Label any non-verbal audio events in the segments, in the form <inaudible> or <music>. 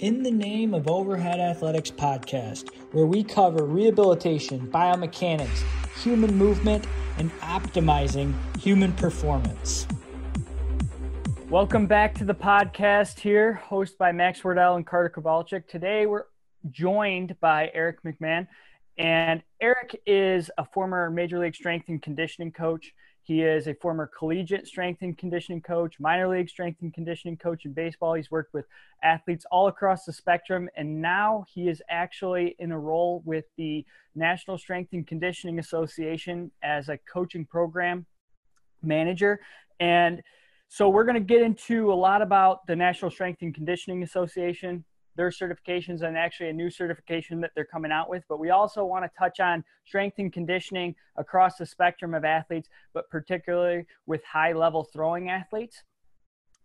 In the Name of Overhead Athletics podcast, where we cover rehabilitation, biomechanics, human movement, and optimizing human performance. Welcome back to the podcast here, hosted by Max Wardell and Carter Kowalczyk. Today we're joined by Eric McMahon. And Eric is a former Major League Strength and Conditioning coach. He is a former collegiate strength and conditioning coach, minor league strength and conditioning coach in baseball. He's worked with athletes all across the spectrum, and now he is actually in a role with the National Strength and Conditioning Association as a coaching program manager. And so we're going to get into a lot about the National Strength and Conditioning Association, their certifications and actually a new certification that they're coming out with. But we also want to touch on strength and conditioning across the spectrum of athletes, but particularly with high level throwing athletes.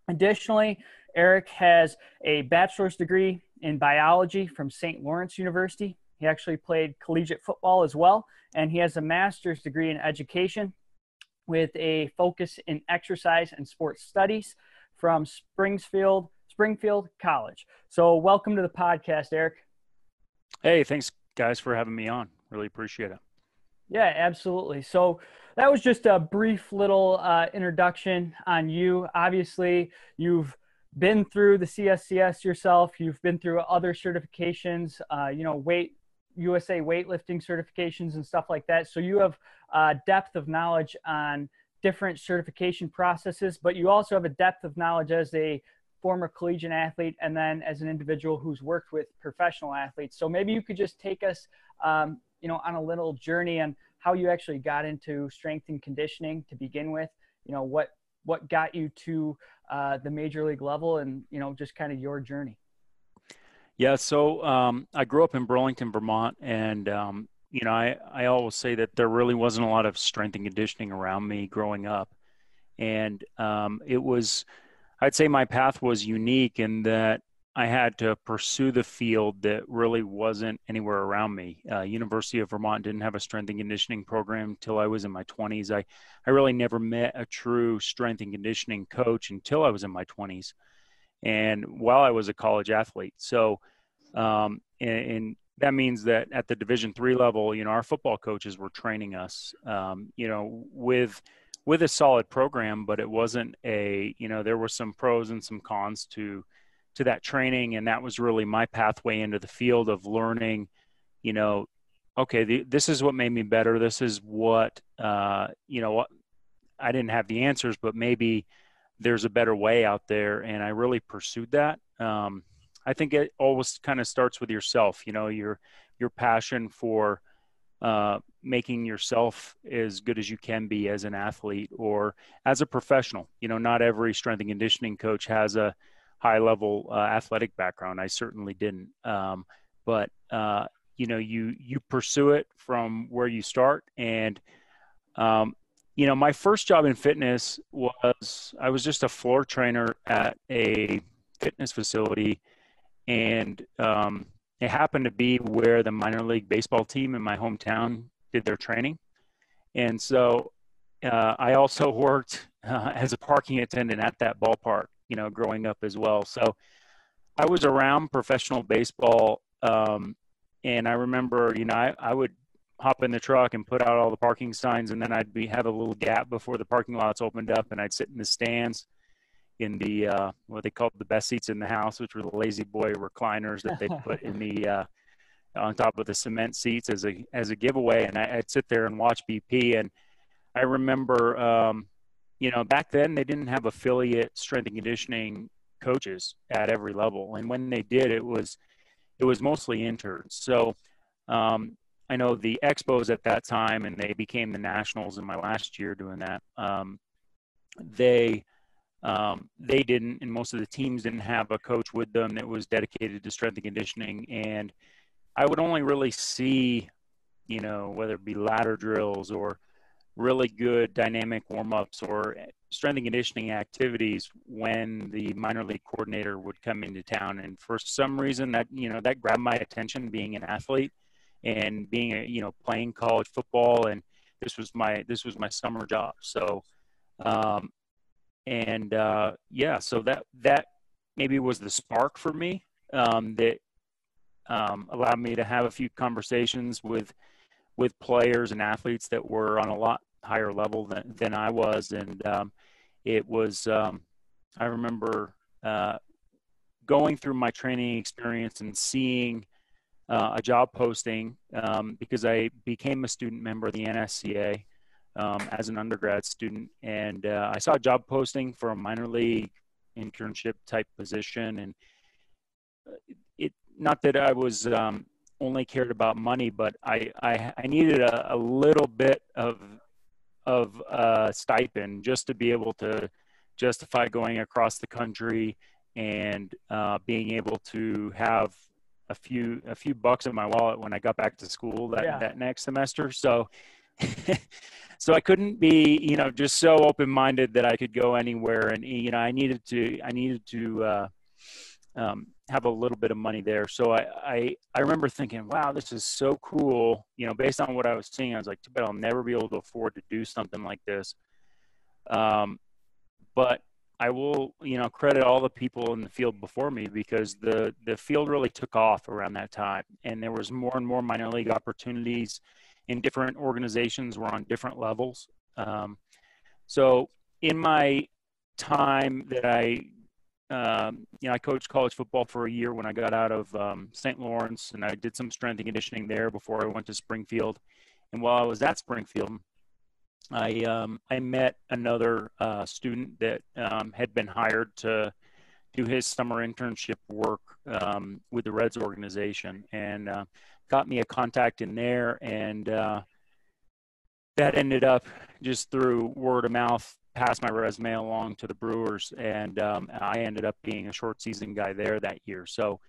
Additionally, Eric has a bachelor's degree in biology from St. Lawrence University. He actually played collegiate football as well, and he has a master's degree in education with a focus in exercise and sports studies from Springfield Springfield College. So, welcome to the podcast, Eric. Hey, thanks, guys, for having me on. Really appreciate it. Yeah, absolutely. So, that was just a brief little uh, introduction on you. Obviously, you've been through the CSCS yourself. You've been through other certifications, uh, you know, weight USA weightlifting certifications and stuff like that. So you have uh, depth of knowledge on different certification processes, but you also have a depth of knowledge as a former collegiate athlete and then as an individual who's worked with professional athletes. So maybe you could just take us, um, you know, on a little journey on how you actually got into strength and conditioning to begin with. You know, what what got you to uh, the major league level, and you know, just kind of your journey. Yeah, so um, I grew up in Burlington, Vermont, and um, you know, I I always say that there really wasn't a lot of strength and conditioning around me growing up, and um, it was I'd say my path was unique in that I had to pursue the field that really wasn't anywhere around me. Uh, University of Vermont didn't have a strength and conditioning program until I was in my 20s. I, I really never met a true strength and conditioning coach until I was in my 20s, and while I was a college athlete. So, um, and, and, that means that at the Division three level, you know, our football coaches were training us, um, you know, with with a solid program, but it wasn't a you know there were some pros and some cons to to that training, and that was really my pathway into the field of learning. You know, okay, the, this is what made me better. This is what uh, you know. What I didn't have the answers, but maybe there's a better way out there, and I really pursued that. Um, I think it always kind of starts with yourself. You know, your your passion for uh, making yourself as good as you can be as an athlete or as a professional. You know, not every strength and conditioning coach has a high level uh, athletic background. I certainly didn't. Um, but uh, you know, you you pursue it from where you start. And um, you know, my first job in fitness was I was just a floor trainer at a fitness facility, and um, it happened to be where the minor league baseball team in my hometown did their training. And so uh, I also worked uh, as a parking attendant at that ballpark, you know, growing up as well. So I was around professional baseball. Um, and I remember, you know, I, I would hop in the truck and put out all the parking signs and then I'd be have a little gap before the parking lots opened up and I'd sit in the stands in the uh, what they called the best seats in the house, which were the La-Z-Boy recliners that they put in the uh, on top of the cement seats as a as a giveaway. And I, would sit there and watch BP. And I remember, um, you know, back then they didn't have affiliate strength and conditioning coaches at every level, and when they did, it was it was mostly interns. So. Um, I know the expos at that time, and they became the nationals in my last year doing that. Um, they um, they didn't, and most of the teams didn't have a coach with them that was dedicated to strength and conditioning. And I would only really see, you know, whether it be ladder drills or really good dynamic warm ups or strength and conditioning activities when the minor league coordinator would come into town. And for some reason, that, you know, that grabbed my attention being an athlete and being a, you know, playing college football. And this was my, this was my summer job. So, um, and uh, yeah, so that that maybe was the spark for me um, that um, allowed me to have a few conversations with with players and athletes that were on a lot higher level than, than I was, and um, it was. Um, I remember uh, going through my training experience and seeing uh, a job posting um, because I became a student member of the NSCA um, as an undergrad student, and uh, I saw a job posting for a minor league internship type position, and uh, it not that I was um, only cared about money, but I I, I needed a, a, little bit of of uh, stipend just to be able to justify going across the country and uh, being able to have a few a few bucks in my wallet when I got back to school that yeah. that next semester. So <laughs> so I couldn't be you know just so open minded that I could go anywhere, and you know I needed to I needed to uh, um, have a little bit of money there. So I, I I remember thinking, wow, this is so cool. You know, based on what I was seeing, I was like, too bad I'll never be able to afford to do something like this. Um, but I will, you know, credit all the people in the field before me because the the field really took off around that time, and there was more and more minor league opportunities in different organizations. Were on different levels. Um, so in my time that I, um, you know, I coached college football for a year when I got out of um, St. Lawrence, and I did some strength and conditioning there before I went to Springfield. And while I was at Springfield, I um, I met another uh, student that um, had been hired to do his summer internship work um, with the Reds organization, and uh, got me a contact in there, and uh, that ended up just through word of mouth. Passed my resume along to the Brewers, and um, I ended up being a short season guy there that year. So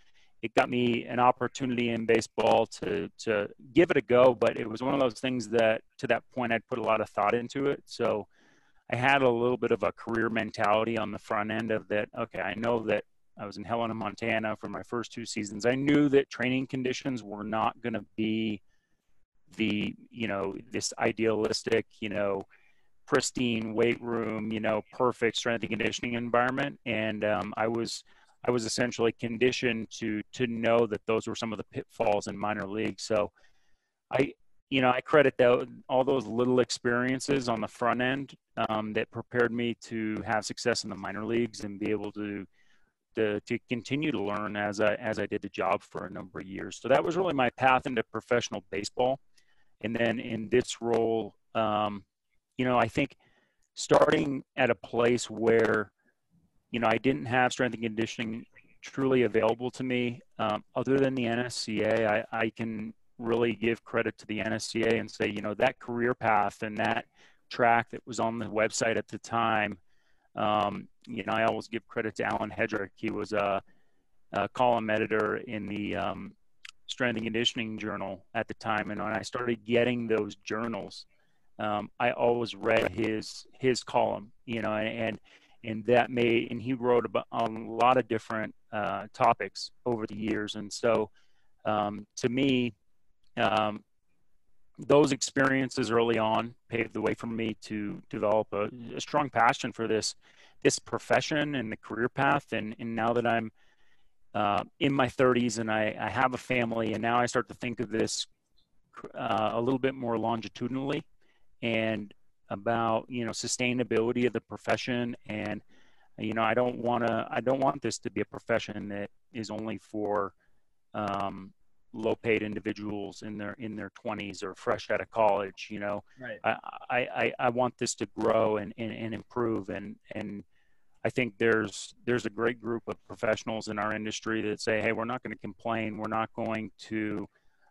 it got me an opportunity in baseball to to give it a go. But it was one of those things that to that point I'd put a lot of thought into it. So I had a little bit of a career mentality on the front end of that. Okay, I know that I was in Helena, Montana for my first two seasons. I knew that training conditions were not going to be the you know this idealistic you know pristine weight room you know perfect strength and conditioning environment and um, i was I was essentially conditioned to to know that those were some of the pitfalls in minor leagues. So I you know I credit that, all those little experiences on the front end um, that prepared me to have success in the minor leagues and be able to to, to continue to learn as I as I did the job for a number of years. So that was really my path into professional baseball. And then in this role, um, you know, I think starting at a place where you know, I didn't have strength and conditioning truly available to me. Um, other than the NSCA, I, I can really give credit to the NSCA and say, you know, that career path and that track that was on the website at the time. Um, you know, I always give credit to Alan Hedrick. He was a, a column editor in the um, Strength and Conditioning Journal at the time, and when I started getting those journals, um, I always read his his column. You know, and, and that made and he wrote about a lot of different uh, topics over the years and so um, to me um, those experiences early on paved the way for me to develop a, a, strong passion for this this profession and the career path. And, and now that i'm uh, in my 30s and I, I, have a family and now i start to think of this uh, a little bit more longitudinally and about you know sustainability of the profession. And you know i don't want to i don't want this to be a profession that is only for um, low paid individuals in their in their 20s or fresh out of college you know? Right. I, I i want this to grow and, and, and improve and and i think there's there's a great group of professionals in our industry that say hey we're not going to complain. We're not going to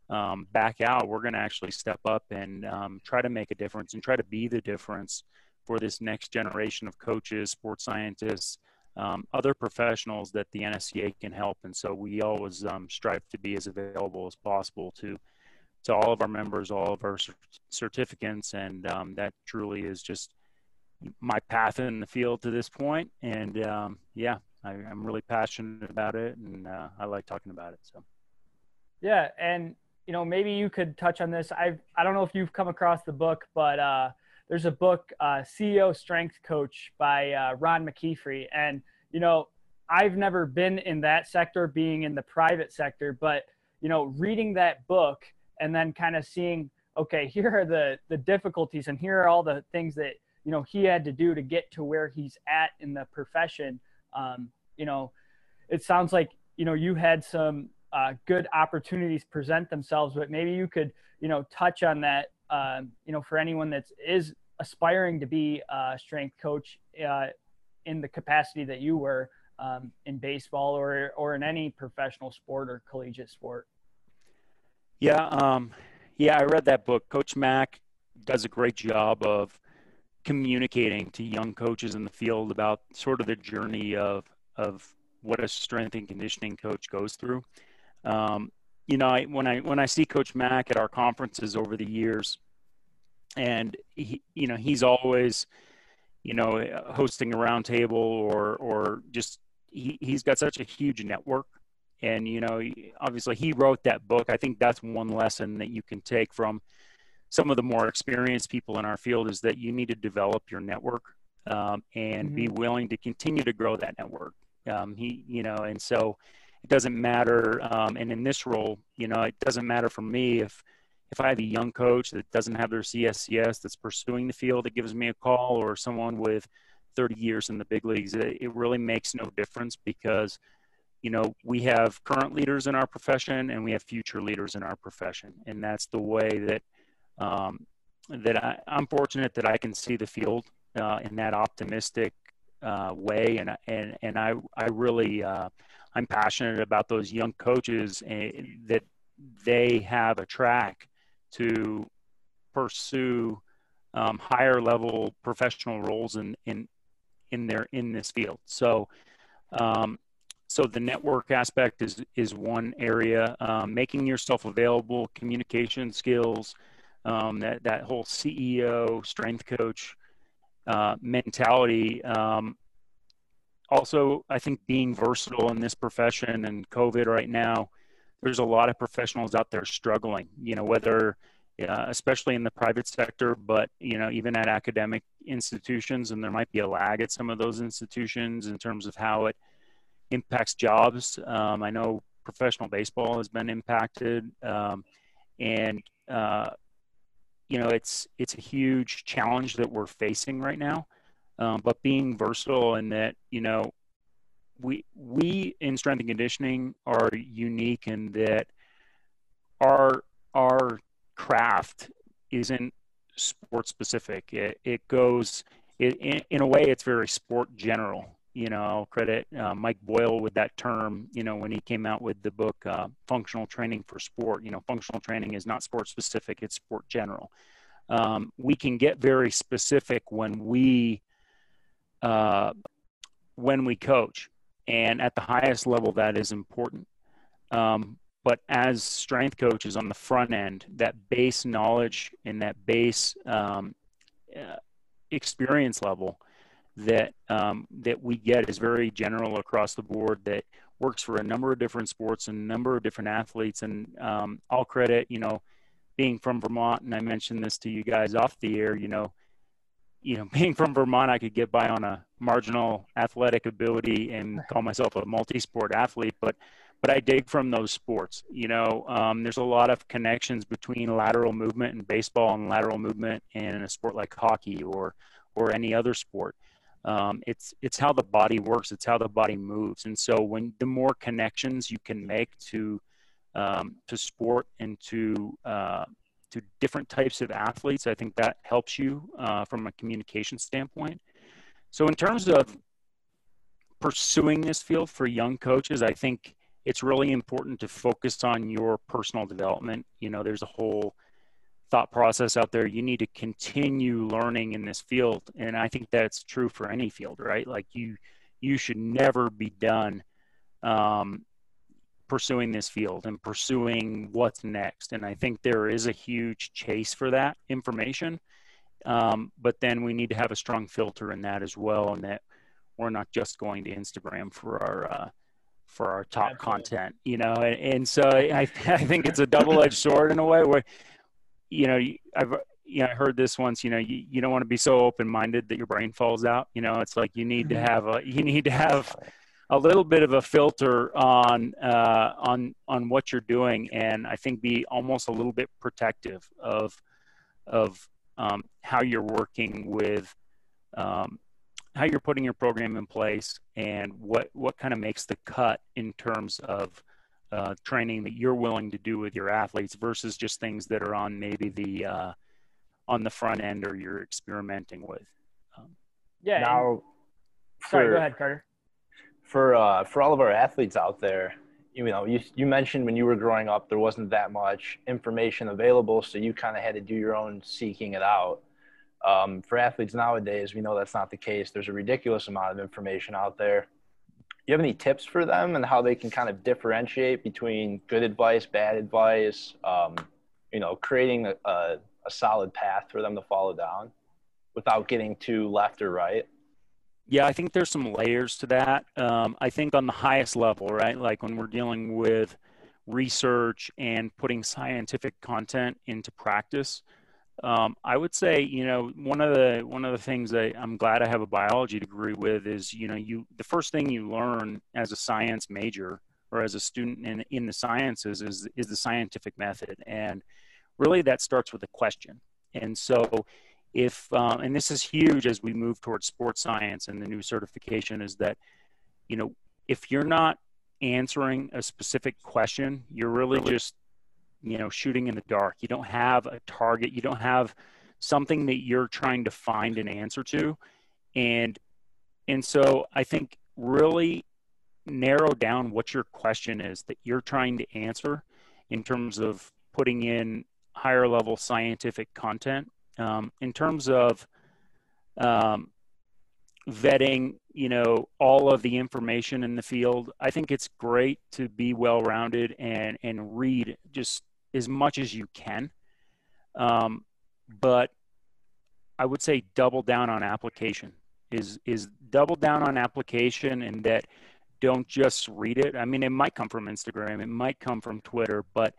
um, back out, we're going to actually step up and um, try to make a difference and try to be the difference for this next generation of coaches, sports scientists, um, other professionals that the NSCA can help. And so we always um, strive to be as available as possible to to all of our members, all of our certificates, and um, that truly is just my path in the field to this point. And um, yeah, I, am really passionate about it, and uh, I like talking about it. So. Yeah, and you know, maybe you could touch on this. I I don't know if you've come across the book, but uh, there's a book, uh, CEO Strength Coach by uh, Ron McKeefery, and you know, I've never been in that sector, being in the private sector, but you know, reading that book and then kind of seeing, okay, <laughs> here are the the difficulties and here are all the things that you know he had to do to get to where he's at in the profession. Um, you know, it sounds like you know you had some uh, good opportunities present themselves, but maybe you could you know touch on that. Um, you know, for anyone that is aspiring to be a strength coach uh, in the capacity that you were um, in baseball or or in any professional sport or collegiate sport. Yeah, um, yeah, I read that book. Coach Mack does a great job of communicating to young coaches in the field about sort of the journey of of what a strength and conditioning coach goes through. Um, you know, I, when I when I see Coach Mack at our conferences over the years, and he, you know, he's always, you know, hosting a roundtable or or just he, he's got such a huge network. And you know obviously he wrote that book. I think that's one lesson that you can take from some of the more experienced people in our field is that you need to develop your network um, and mm-hmm. be willing to continue to grow that network. Um, he you know and so it doesn't matter um, and in this role you know it doesn't matter for me if if i have a young coach that doesn't have their cscs that's pursuing the field that gives me a call or someone with 30 years in the big leagues, it, it really makes no difference because you know we have current leaders in our profession and we have future leaders in our profession. And that's the way that um, that I, am fortunate that I can see the field uh, in that optimistic uh, way. And and and I I really uh, I'm passionate about those young coaches and, eh, that they have a track to pursue um, higher level professional roles in in in there in this field. So, um, so the network aspect is is one area. Um, making yourself available, communication skills, um, that that whole CEO, strength coach uh, mentality. Um, also, I think being versatile in this profession and COVID right now, there's a lot of professionals out there struggling. You know, whether uh, especially in the private sector, but you know, even at academic institutions, and there might be a lag at some of those institutions in terms of how it impacts jobs. Um, I know professional baseball has been impacted, um, and uh, you know, it's it's a huge challenge that we're facing right now. Um, but being versatile in that, you know, we we in strength and conditioning are unique in that our our craft isn't sport specific. It, it goes, it, in, in, a way, it's very sport general. You know, I'll credit uh, Mike Boyle with that term, you know, when he came out with the book, uh, Functional Training for Sport. You know, functional training is not sport specific, it's sport general. Um, we can get very specific when we, uh, when we coach. And at the highest level, that is important. Um, but as strength coaches on the front end, that base knowledge and that base um, uh, experience level that um, that we get is very general across the board. That works for a number of different sports and a number of different athletes. And um, I'll credit, you know, being from Vermont, and I mentioned this to you guys off the air. You know, you know, <laughs> being from Vermont, I could get by on a marginal athletic ability and call myself a multi-sport athlete, but but I dig from those sports. You know, um, there's a lot of connections between lateral movement in baseball and lateral movement in a sport like hockey or or any other sport. Um, it's it's how the body works. It's how the body moves. And so when the more connections you can make to um, to sport and to uh, to different types of athletes, I think that helps you uh, from a communication standpoint. So in terms of pursuing this field for young coaches, I think it's really important to focus on your personal development. You know, there's a whole thought process out there. You need to continue learning in this field. And I think that's true for any field, right? Like you, you should never be done um, pursuing this field and pursuing what's next. And I think there is a huge chase for that information. Um, but then we need to have a strong filter in that as well. And that we're not just going to Instagram for our, uh, for our top Absolutely. content, you know, and, and so I, I think it's a double-edged sword in a way where, you know, I've, you know, I heard this once, you know, you, you don't want to be so open-minded that your brain falls out. You know, it's like you need to mm-hmm. have a, you need to have a little bit of a filter on uh, on on what you're doing, and I think be almost a little bit protective of of um, how you're working with um, how you're putting your program in place and what what kind of makes the cut in terms of uh, training that you're willing to do with your athletes versus just things that are on maybe the uh, on the front end or you're experimenting with. Um, yeah. Now, for, sorry, go ahead, Carter. For uh, for all of our athletes out there, you know, you you mentioned when you were growing up there wasn't that much information available, so you kind of had to do your own seeking it out. Um, for athletes nowadays, we know that's not the case. There's a ridiculous amount of information out there. You have any tips for them and how they can kind of differentiate between good advice, bad advice, um, you know, creating a, a, a solid path for them to follow down without getting too left or right? Yeah, I think there's some layers to that. Um, I think on the highest level, right, like when we're dealing with research and putting scientific content into practice, um, I would say, you know, one of the one of the things that I'm glad I have a biology degree with is, you know, you the first thing you learn as a science major or as a student in in the sciences is is the scientific method, and really that starts with a question. And so, if um, and this is huge as we move towards sports science and the new certification is that, you know, if you're not answering a specific question, you're really just you know shooting in the dark. You don't have a target. You don't have something that you're trying to find an answer to. And and so i think really narrow down what your question is that you're trying to answer in terms of putting in higher level scientific content um, in terms of um, vetting you know all of the information in the field i think it's great to be well rounded and and read just as much as you can. Um, but I would say double down on application is is double down on application and that don't just read it. I mean, it might come from Instagram, it might come from Twitter, but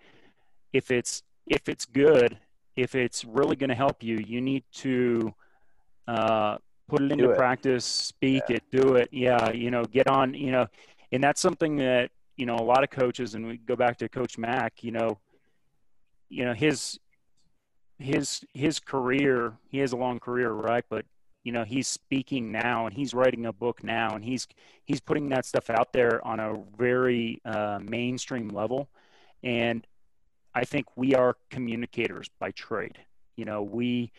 if it's if it's good, if it's really going to help you, you need to uh, put it into it. practice, speak yeah. it, do it. Yeah, you know, get on. You know, and that's something that you know a lot of coaches, and we go back to Coach Mack. You know, you know his his his career he has a long career right but you know he's speaking now and he's writing a book now and he's he's putting that stuff out there on a very uh, mainstream level and i think we are communicators by trade you know we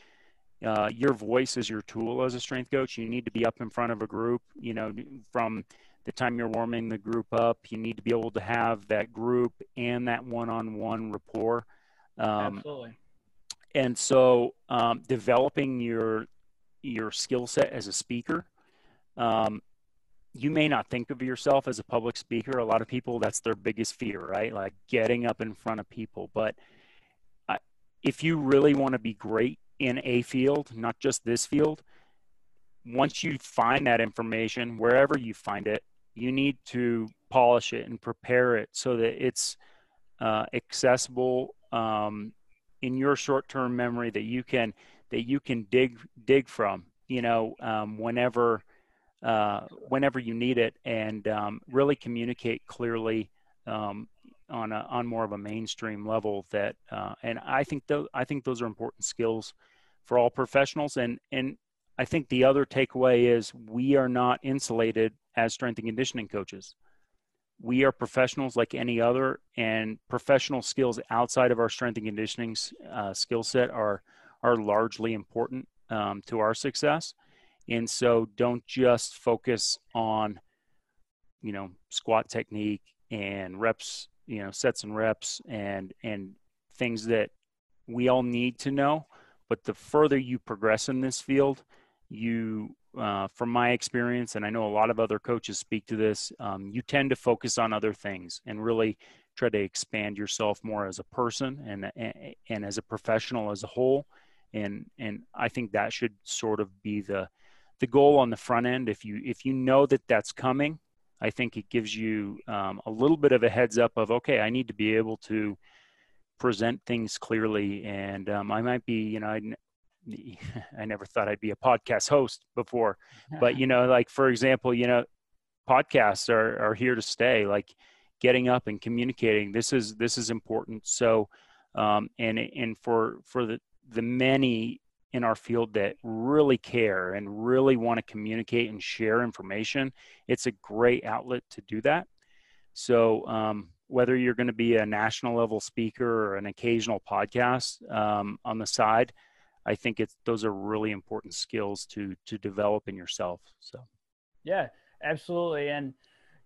uh, your voice is your tool as a strength coach you need to be up in front of a group you know from the time you're warming the group up you need to be able to have that group and that one-on-one rapport um, Absolutely. And so, um, developing your your skill set as a speaker. Um, you may not think of yourself as a public speaker. A lot of people, that's their biggest fear, right? Like getting up in front of people. But if you really want to be great in a field, not just this field, once you find that information, wherever you find it, you need to polish it and prepare it so that it's uh, accessible um, in your short-term memory that you can that you can dig dig from you know um, whenever uh, whenever you need it and um, really communicate clearly um, on a, on more of a mainstream level that uh, and I think those I think those are important skills for all professionals and and I think the other takeaway is we are not insulated as strength and conditioning coaches we are professionals like any other, and professional skills outside of our strength and conditioning uh, skill set are are largely important um, to our success. And so, don't just focus on, you know, squat technique and reps, you know, sets and reps, and and things that we all need to know. But the further you progress in this field, you uh, from my experience, and I know a lot of other coaches speak to this, um, you tend to focus on other things and really try to expand yourself more as a person and, and, and as a professional as a whole. And, and I think that should sort of be the, the goal on the front end. If you, if you know that that's coming, I think it gives you um, a little bit of a heads up of, okay, I need to be able to present things clearly. And um, I might be, you know, I, <laughs> I never thought I'd be a podcast host before, <laughs> but you know, like for example, you know, podcasts are, are here to stay. Like getting up and communicating. This is this is important. So, um, and and for for the the many in our field that really care and really want to communicate and share information, it's a great outlet to do that. So, um, whether you're going to be a national level speaker or an occasional podcast um, on the side, I think it's those are really important skills to to develop in yourself. So, yeah, absolutely, and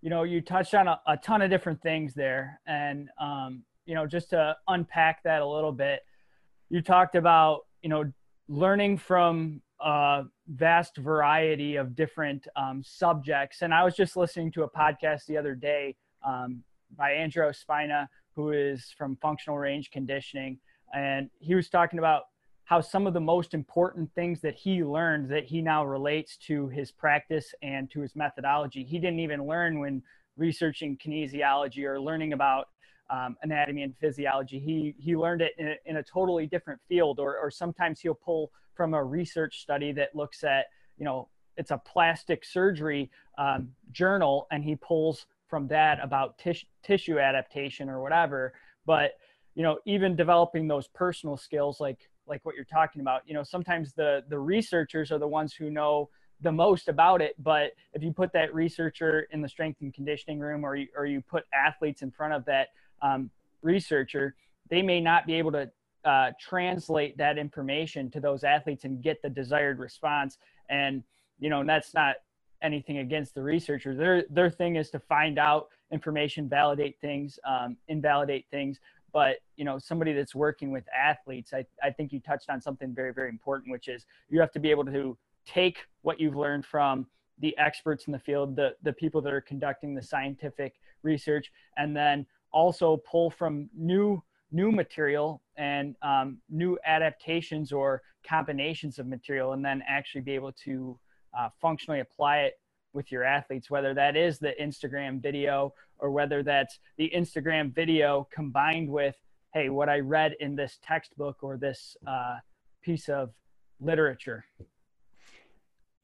you know, you touched on a, a ton of different things there, and um, you know, just to unpack that a little bit, you talked about you know learning from a vast variety of different um, subjects, and I was just listening to a podcast the other day um, by Andrew Spina, who is from Functional Range Conditioning, and he was talking about how some of the most important things that he learned that he now relates to his practice and to his methodology. He didn't even learn when researching kinesiology or learning about um, anatomy and physiology. He he learned it in a, in a totally different field or, or sometimes he'll pull from a research study that looks at you know it's a plastic surgery um, journal and he pulls from that about tis- tissue adaptation or whatever. But you know even developing those personal skills like like what you're talking about you know sometimes the the researchers are the ones who know the most about it. But if you put that researcher in the strength and conditioning room or you, or you put athletes in front of that um, researcher they may not be able to uh, translate that information to those athletes and get the desired response. And you know and that's not anything against the researchers. Their their thing is to find out information validate things um, invalidate things. But you know somebody that's working with athletes I, I think you touched on something very very important which is you have to be able to take what you've learned from the experts in the field the the people that are conducting the scientific research and then also pull from new new material and um, new adaptations or combinations of material and then actually be able to uh, functionally apply it with your athletes, whether that is the Instagram video or whether that's the Instagram video combined with, hey, what I read in this textbook or this uh, piece of literature.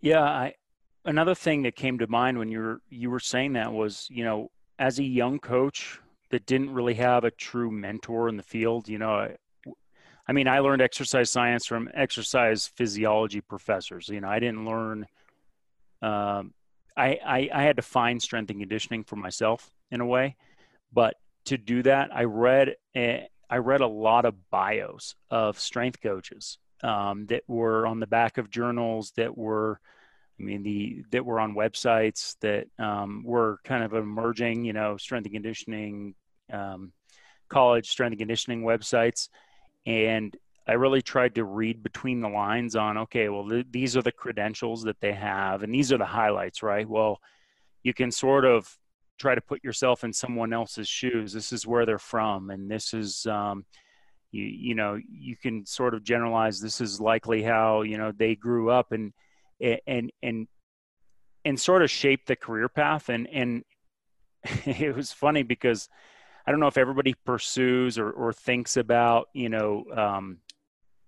Yeah, I, another thing that came to mind when you were you were saying that was, you know, as a young coach that didn't really have a true mentor in the field, you know, I, I mean, I learned exercise science from exercise physiology professors. You know, I didn't learn um, I, I, I had to find strength and conditioning for myself in a way, but to do that, I read I read a lot of bios of strength coaches um, that were on the back of journals that were, I mean, the that were on websites that um, were kind of emerging, you know, strength and conditioning, um, college strength and conditioning websites, and I really tried to read between the lines on, okay, well, th- these are the credentials that they have, and these are the highlights, right? Well, you can sort of try to put yourself in someone else's shoes. This is where they're from, and this is, um, you, you know, you can sort of generalize. This is likely how you know they grew up, and and and and sort of shape the career path. And and <laughs> it was funny because I don't know if everybody pursues or, or thinks about, you know, um,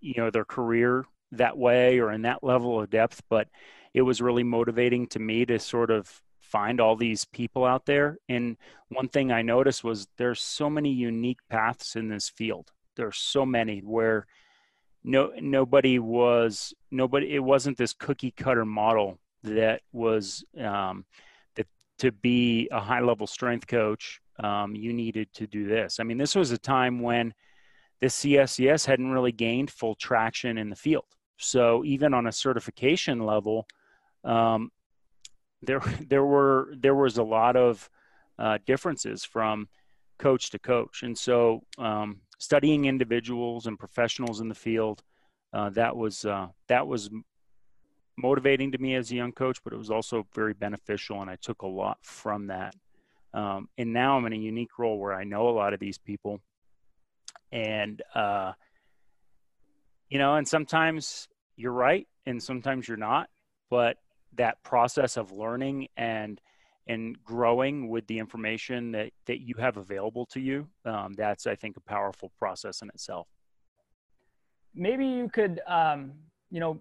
you know their career that way or in that level of depth but it was really motivating to me to sort of find all these people out there and one thing i noticed was there's so many unique paths in this field there's so many where no nobody was nobody it wasn't this cookie cutter model that was um, that to be a high level strength coach um, you needed to do this i mean this was a time when the CSCS hadn't really gained full traction in the field. So even on a certification level, um, there <laughs> there were there was a lot of uh, differences from coach to coach, and so um, studying individuals and professionals in the field uh, that was uh, that was motivating to me as a young coach, but it was also very beneficial, and I took a lot from that. Um, and now I'm in a unique role where I know a lot of these people and uh, you know, and sometimes you're right, and sometimes you're not. But that process of learning and and growing with the information that that you have available to you, um, that's I think a powerful process in itself. Maybe you could, um, you know,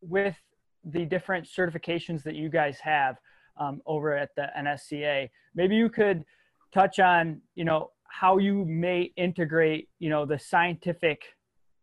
with the different certifications that you guys have, um, over at the NSCA. Maybe you could touch on, you know, how you may integrate, you know, the scientific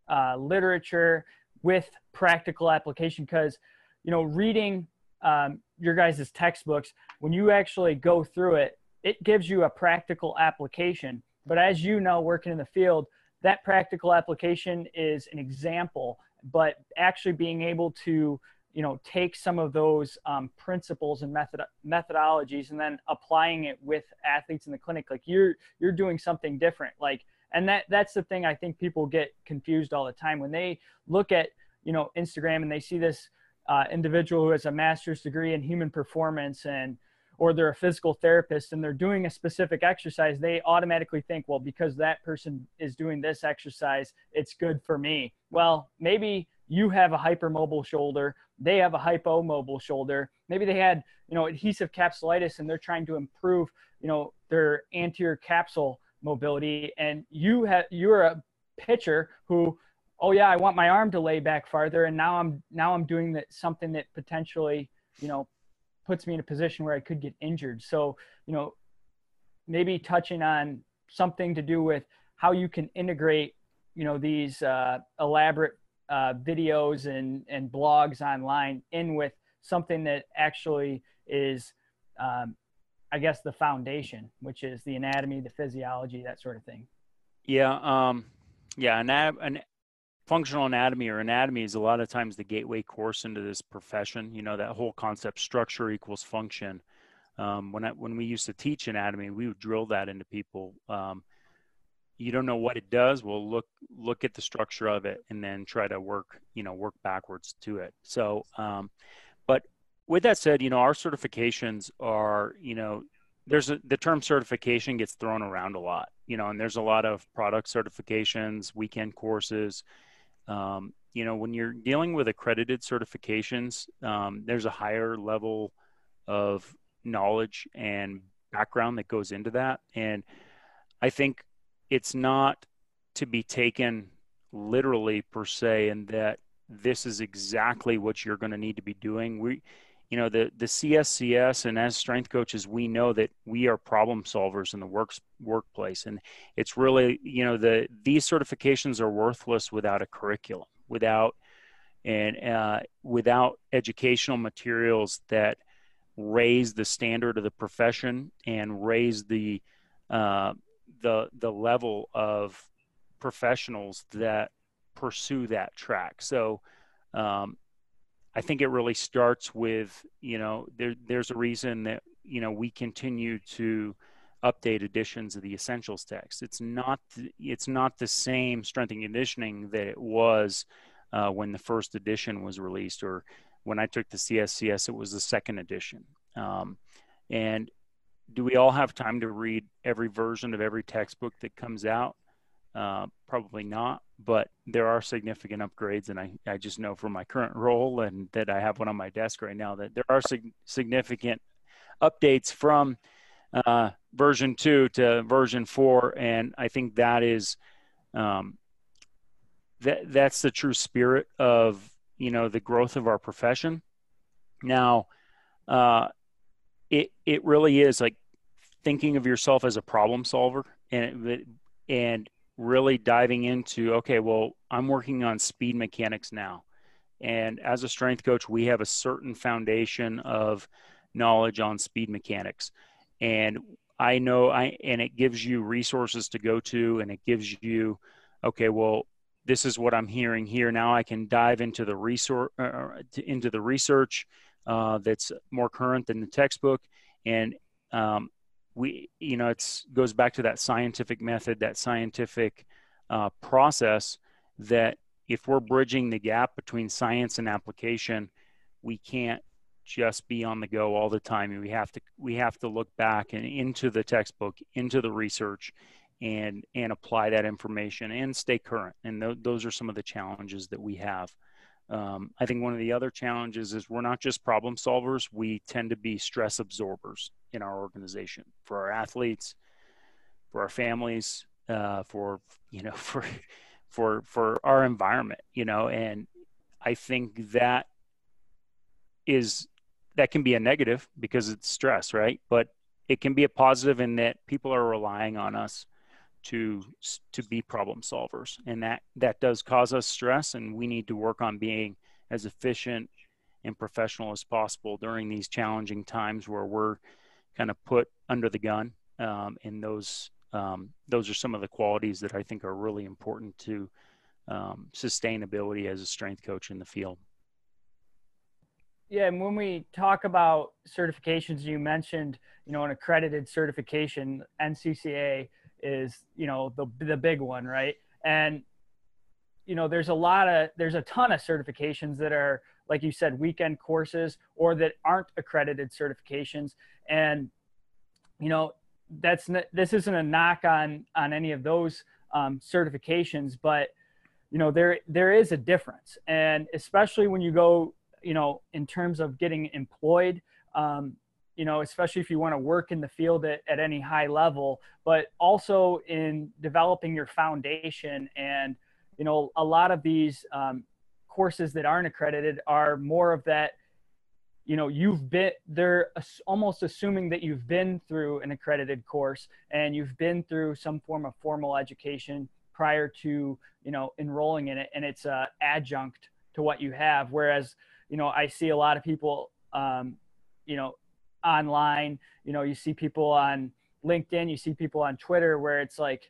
uh, literature with practical application because, you know, reading um, your guys' textbooks, when you actually go through it, it gives you a practical application. But as you know, working in the field, that practical application is an example, but actually being able to you know take some of those um, principles and method methodologies and then applying it with athletes in the clinic like you're you're doing something different. Like and that that's the thing i think people get confused all the time. When they look at you know instagram and they see this uh, individual who has a master's degree in human performance and or they're a physical therapist and they're doing a specific exercise they automatically think well because that person is doing this exercise it's good for me. Well maybe you have a hypermobile shoulder they have a hypomobile shoulder. Maybe they had you know adhesive capsulitis and they're trying to improve you know their anterior capsule mobility. And you have you're a pitcher who oh yeah i want my arm to lay back farther and now i'm now i'm doing that something that potentially you know puts me in a position where i could get injured so you know maybe touching on something to do with how you can integrate you know these uh, elaborate uh, videos and, and blogs online in with something that actually is, um, I guess, the foundation, which is the anatomy, the physiology, that sort of thing. Yeah. Um, yeah. An, an functional anatomy or anatomy is a lot of times the gateway course into this profession. You know, that whole concept structure equals function. Um, when I, when we used to teach anatomy, we would drill that into people. Um, you don't know what it does well look look at the structure of it and then try to work you know work backwards to it so um, but with that said you know our certifications are you know there's a, the term certification gets thrown around a lot you know and there's a lot of product certifications weekend courses um, you know when you're dealing with accredited certifications um, there's a higher level of knowledge and background that goes into that. And i think it's not to be taken literally per se and that this is exactly what you're going to need to be doing. We you know the the cscs and as strength coaches we know that we are problem solvers in the works workplace and it's really you know the these certifications are worthless without a curriculum without and uh, without educational materials that raise the standard of the profession and raise the uh, the the level of professionals that pursue that track. So um, I think it really starts with you know there there's a reason that you know we continue to update editions of the essentials text. It's not it's not the same strength and conditioning that it was uh, when the first edition was released, or when I took the CSCS, it was the second edition. Um, and do we all have time to read every version of every textbook that comes out? Uh, probably not, but there are significant upgrades, and I, I just know from my current role and that I have one on my desk right now that there are sig- significant updates from uh, version two to version four, and I think that is um, that that's the true spirit of you know the growth of our profession. Now, uh, it it really is like thinking of yourself as a problem solver and and really diving into okay well i'm working on speed mechanics now. And as a strength coach we have a certain foundation of knowledge on speed mechanics. And i know i and it gives you resources to go to and it gives you okay well this is what i'm hearing here. Now i can dive into the resource uh, into the research uh, that's more current than the textbook. And um, we you know it's goes back to that scientific method that scientific uh, process that if we're bridging the gap between science and application we can't just be on the go all the time. We have to we have to look back and into the textbook into the research and and apply that information and stay current. And th- those are some of the challenges that we have um, I think one of the other challenges is we're not just problem solvers, we tend to be stress absorbers in our organization for our athletes, for our families, uh, for, <laughs> you know, for, for, for our environment, you know, and I think that is that can be a negative because it's stress, right? But it can be a positive in that people are relying on us to to be problem solvers, and that that does cause us stress, and we need to work on being as efficient and professional as possible during these challenging times where we're kind of put under the gun. Um, and those um, those are some of the qualities that I think are really important to um, sustainability as a strength coach in the field. Yeah, and when we talk about certifications, you mentioned, you know, an accredited certification, NCCA is, you know, the the big one, right? And you know, there's a lot of there's a ton of certifications that are like you said weekend courses or that aren't accredited certifications and you know, that's this isn't a knock on on any of those um, certifications, but you know there there is a difference, and especially when you go you know, in terms of getting employed, um, you know, especially if you want to work in the field at, at any high level, but also in developing your foundation. And, you know, a lot of these um, courses that aren't accredited are more of that, you know, you've been, they're almost assuming that you've been through an accredited course and you've been through some form of formal education prior to, you know, enrolling in it. And it's a adjunct to what you have. Whereas, you know, I see a lot of people, um, you know, online, you know, you see people on LinkedIn, you see people on Twitter where it's like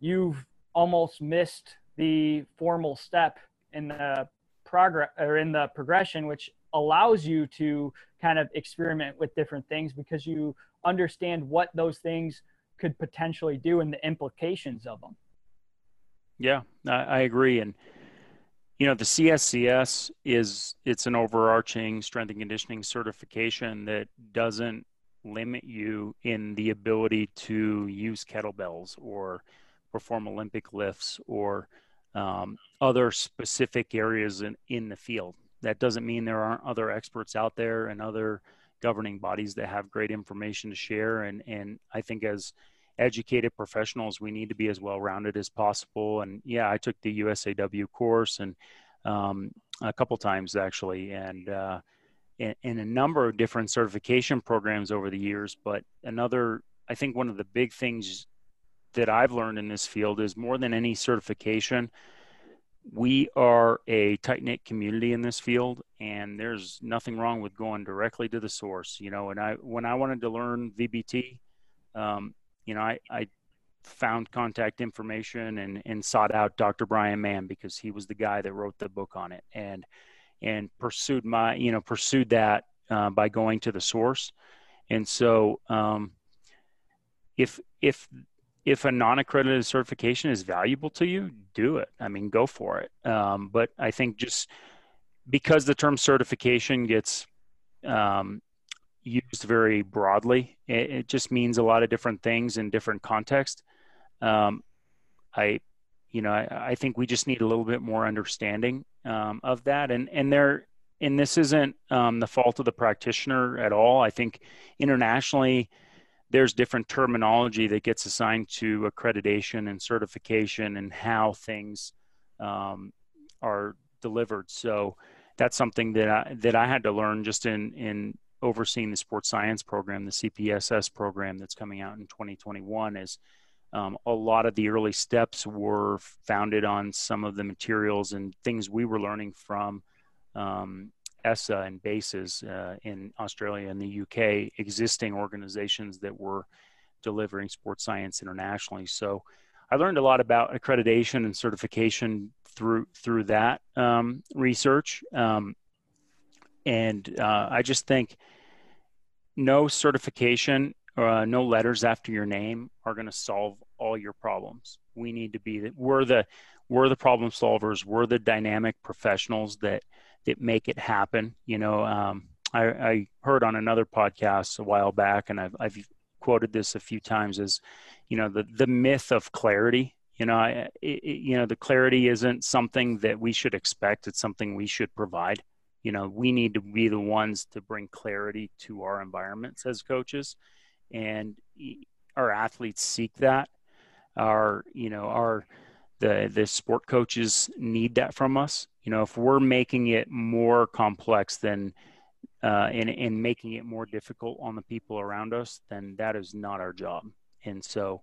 you've almost missed the formal step in the progress or in the progression, which allows you to kind of experiment with different things because you understand what those things could potentially do and the implications of them. Yeah, I, I agree. And, you know the cscs is it's an overarching strength and conditioning certification that doesn't limit you in the ability to use kettlebells or perform olympic lifts or um, other specific areas in, in the field. That doesn't mean there aren't other experts out there and other governing bodies that have great information to share. And and i think as educated professionals, we need to be as well rounded as possible. And yeah, I took the USAW course and um, a couple times actually, and uh, in, in, a number of different certification programs over the years. But another, I think, one of the big things that I've learned in this field is more than any certification. We are a tight knit community in this field, and there's nothing wrong with going directly to the source. You know, and I when I wanted to learn VBT, um, you know, I, I found contact information and, and sought out Dr. Bryan Mann because he was the guy that wrote the book on it and and pursued my you know pursued that uh, by going to the source and so um, if if if a non-accredited certification is valuable to you do it i mean go for it um, but i think just because the term certification gets um, used very broadly. It, it, just means a lot of different things in different contexts. Um, I, you know, I, I, think we just need a little bit more understanding um, of that. And and there, and this isn't um, the fault of the practitioner at all. I think internationally, there's different terminology that gets assigned to accreditation and certification and how things um, are delivered. So that's something that I that I had to learn just in in overseeing the sports science program, the CPSS program that's coming out in 2021, is um, a lot of the early steps were founded on some of the materials and things we were learning from um, ESSA and BASES uh, in Australia and the UK, existing organizations that were delivering sports science internationally. So I learned a lot about accreditation and certification through through that um, research. Um, and uh, I just think no certification, uh, no letters after your name are going to solve all your problems. We need to be that we're the we're the problem solvers. We're the dynamic professionals that that make it happen. You know, um, I, I, heard on another podcast a while back, and I've, I've quoted this a few times as, you know, the the myth of clarity. You know, I, it, you know, the clarity isn't something that we should expect. It's something we should provide you know we need to be the ones to bring clarity to our environments as coaches and our athletes seek that our you know our the the sport coaches need that from us you know if we're making it more complex than uh, and, and making it more difficult on the people around us, then that is not our job. And so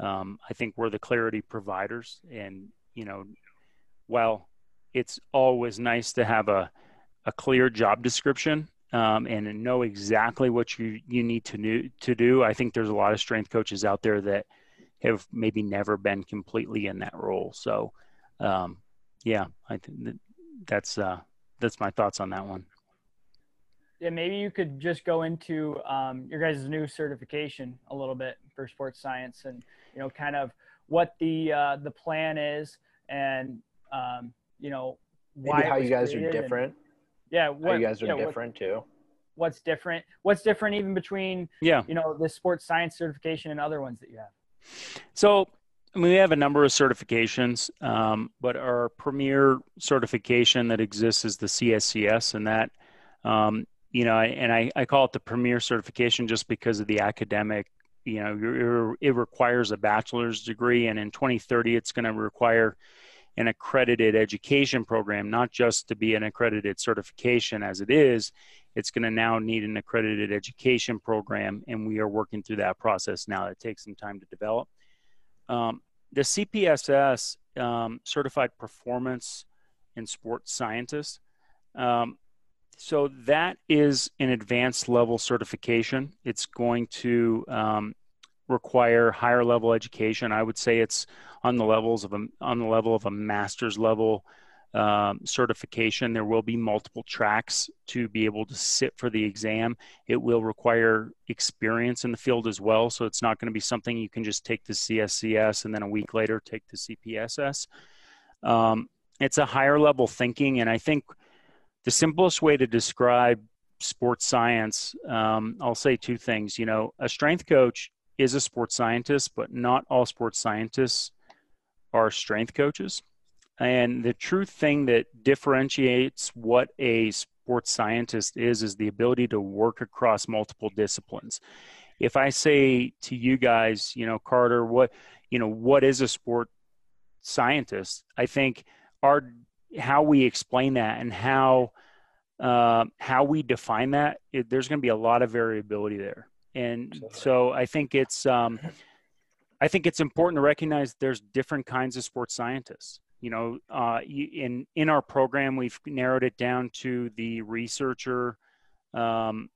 um, I think we're the clarity providers. And, you know, while it's always nice to have a, a clear job description um, and know exactly what you, you need to do, to do, I think there's a lot of strength coaches out there that have maybe never been completely in that role. So, um, yeah, I think that's uh, that's my thoughts on that one. Yeah, maybe you could just go into um, your guys' new certification a little bit for sports science, and you know, kind of what the uh, the plan is, and um, you know, why maybe how you guys are different. And, yeah, what, how you guys are yeah, different what, too. What's different? What's different even between yeah, you know, the sports science certification and other ones that you have? So I mean, we have a number of certifications, um, but our premier certification that exists is the CSCS, and that, um, you know, and I, I call it the premier certification just because of the academic. You know, it requires a bachelor's degree, and in 2030, it's going to require an accredited education program, not just to be an accredited certification as it is. It's going to now need an accredited education program, and we are working through that process now. It takes some time to develop. Um, the CPSS um, certified performance and sports scientist. Um, so that is an advanced level certification. It's going to um, require higher level education. I would say it's on the levels of a, on the level of a master's level um, certification. There will be multiple tracks to be able to sit for the exam. It will require experience in the field as well. So it's not going to be something you can just take the CSCS and then a week later take the CPSS. Um, it's a higher level thinking. And I think the simplest way to describe sports science, um, I'll say two things. You know, a strength coach is a sports scientist, but not all sports scientists are strength coaches. And the true thing that differentiates what a sports scientist is is the ability to work across multiple disciplines. If I say to you guys, you know, Carter, what you know, what is a sport scientist? I think our how we explain that and how uh, how we define that, it, there's going to be a lot of variability there. And so I think it's um, I think it's important to recognize there's different kinds of sports scientists you know, uh, in in our program, we've narrowed it down to the researcher, um,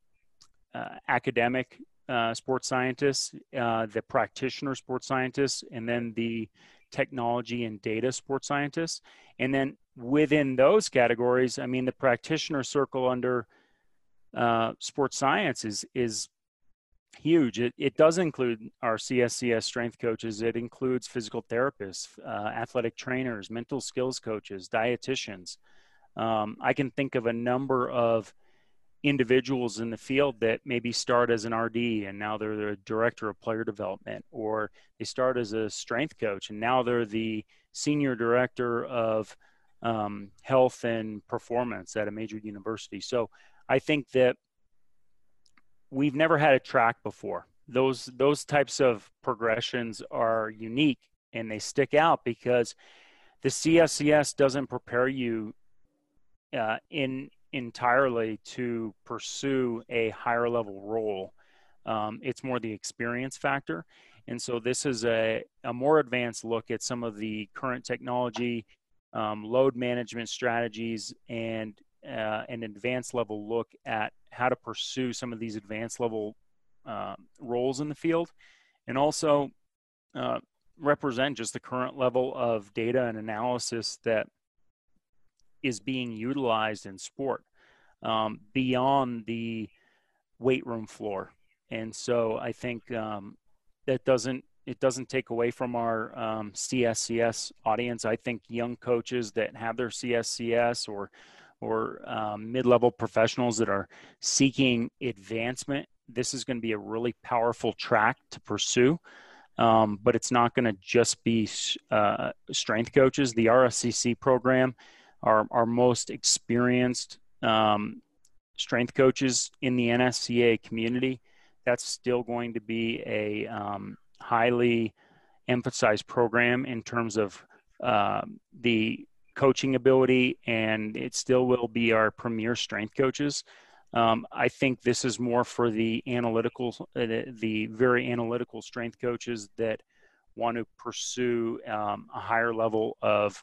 uh, academic uh, sports scientists, uh, the practitioner sports scientists, and then the technology and data sports scientists. And then within those categories, I mean, the practitioner circle under uh, sports science is is huge. It, it does include our CSCS strength coaches. It includes physical therapists, uh, athletic trainers, mental skills coaches, dietitians. Um, I can think of a number of individuals in the field that maybe start as an RD and now they're the director of player development, or they start as a strength coach and now they're the senior director of um, health and performance at a major university. So I think that we've never had a track before. Those those types of progressions are unique and they stick out because the CSCS doesn't prepare you uh, in entirely to pursue a higher level role. Um, it's more the experience factor. And so this is a, a more advanced look at some of the current technology, um, load management strategies, and uh, an advanced level look at how to pursue some of these advanced level uh, roles in the field, and also uh, represent just the current level of data and analysis that is being utilized in sport um, beyond the weight room floor. And so I think um, that doesn't it doesn't take away from our um, CSCS audience. I think young coaches that have their CSCS or or um, mid-level professionals that are seeking advancement this is going to be a really powerful track to pursue. Um, but it's not going to just be uh, strength coaches. The rscc program our, our most experienced um, strength coaches in the nsca community that's still going to be a um, highly emphasized program in terms of uh, the coaching ability, and it still will be our premier strength coaches. Um, I think this is more for the analytical, uh, the very analytical strength coaches that want to pursue um, a higher level of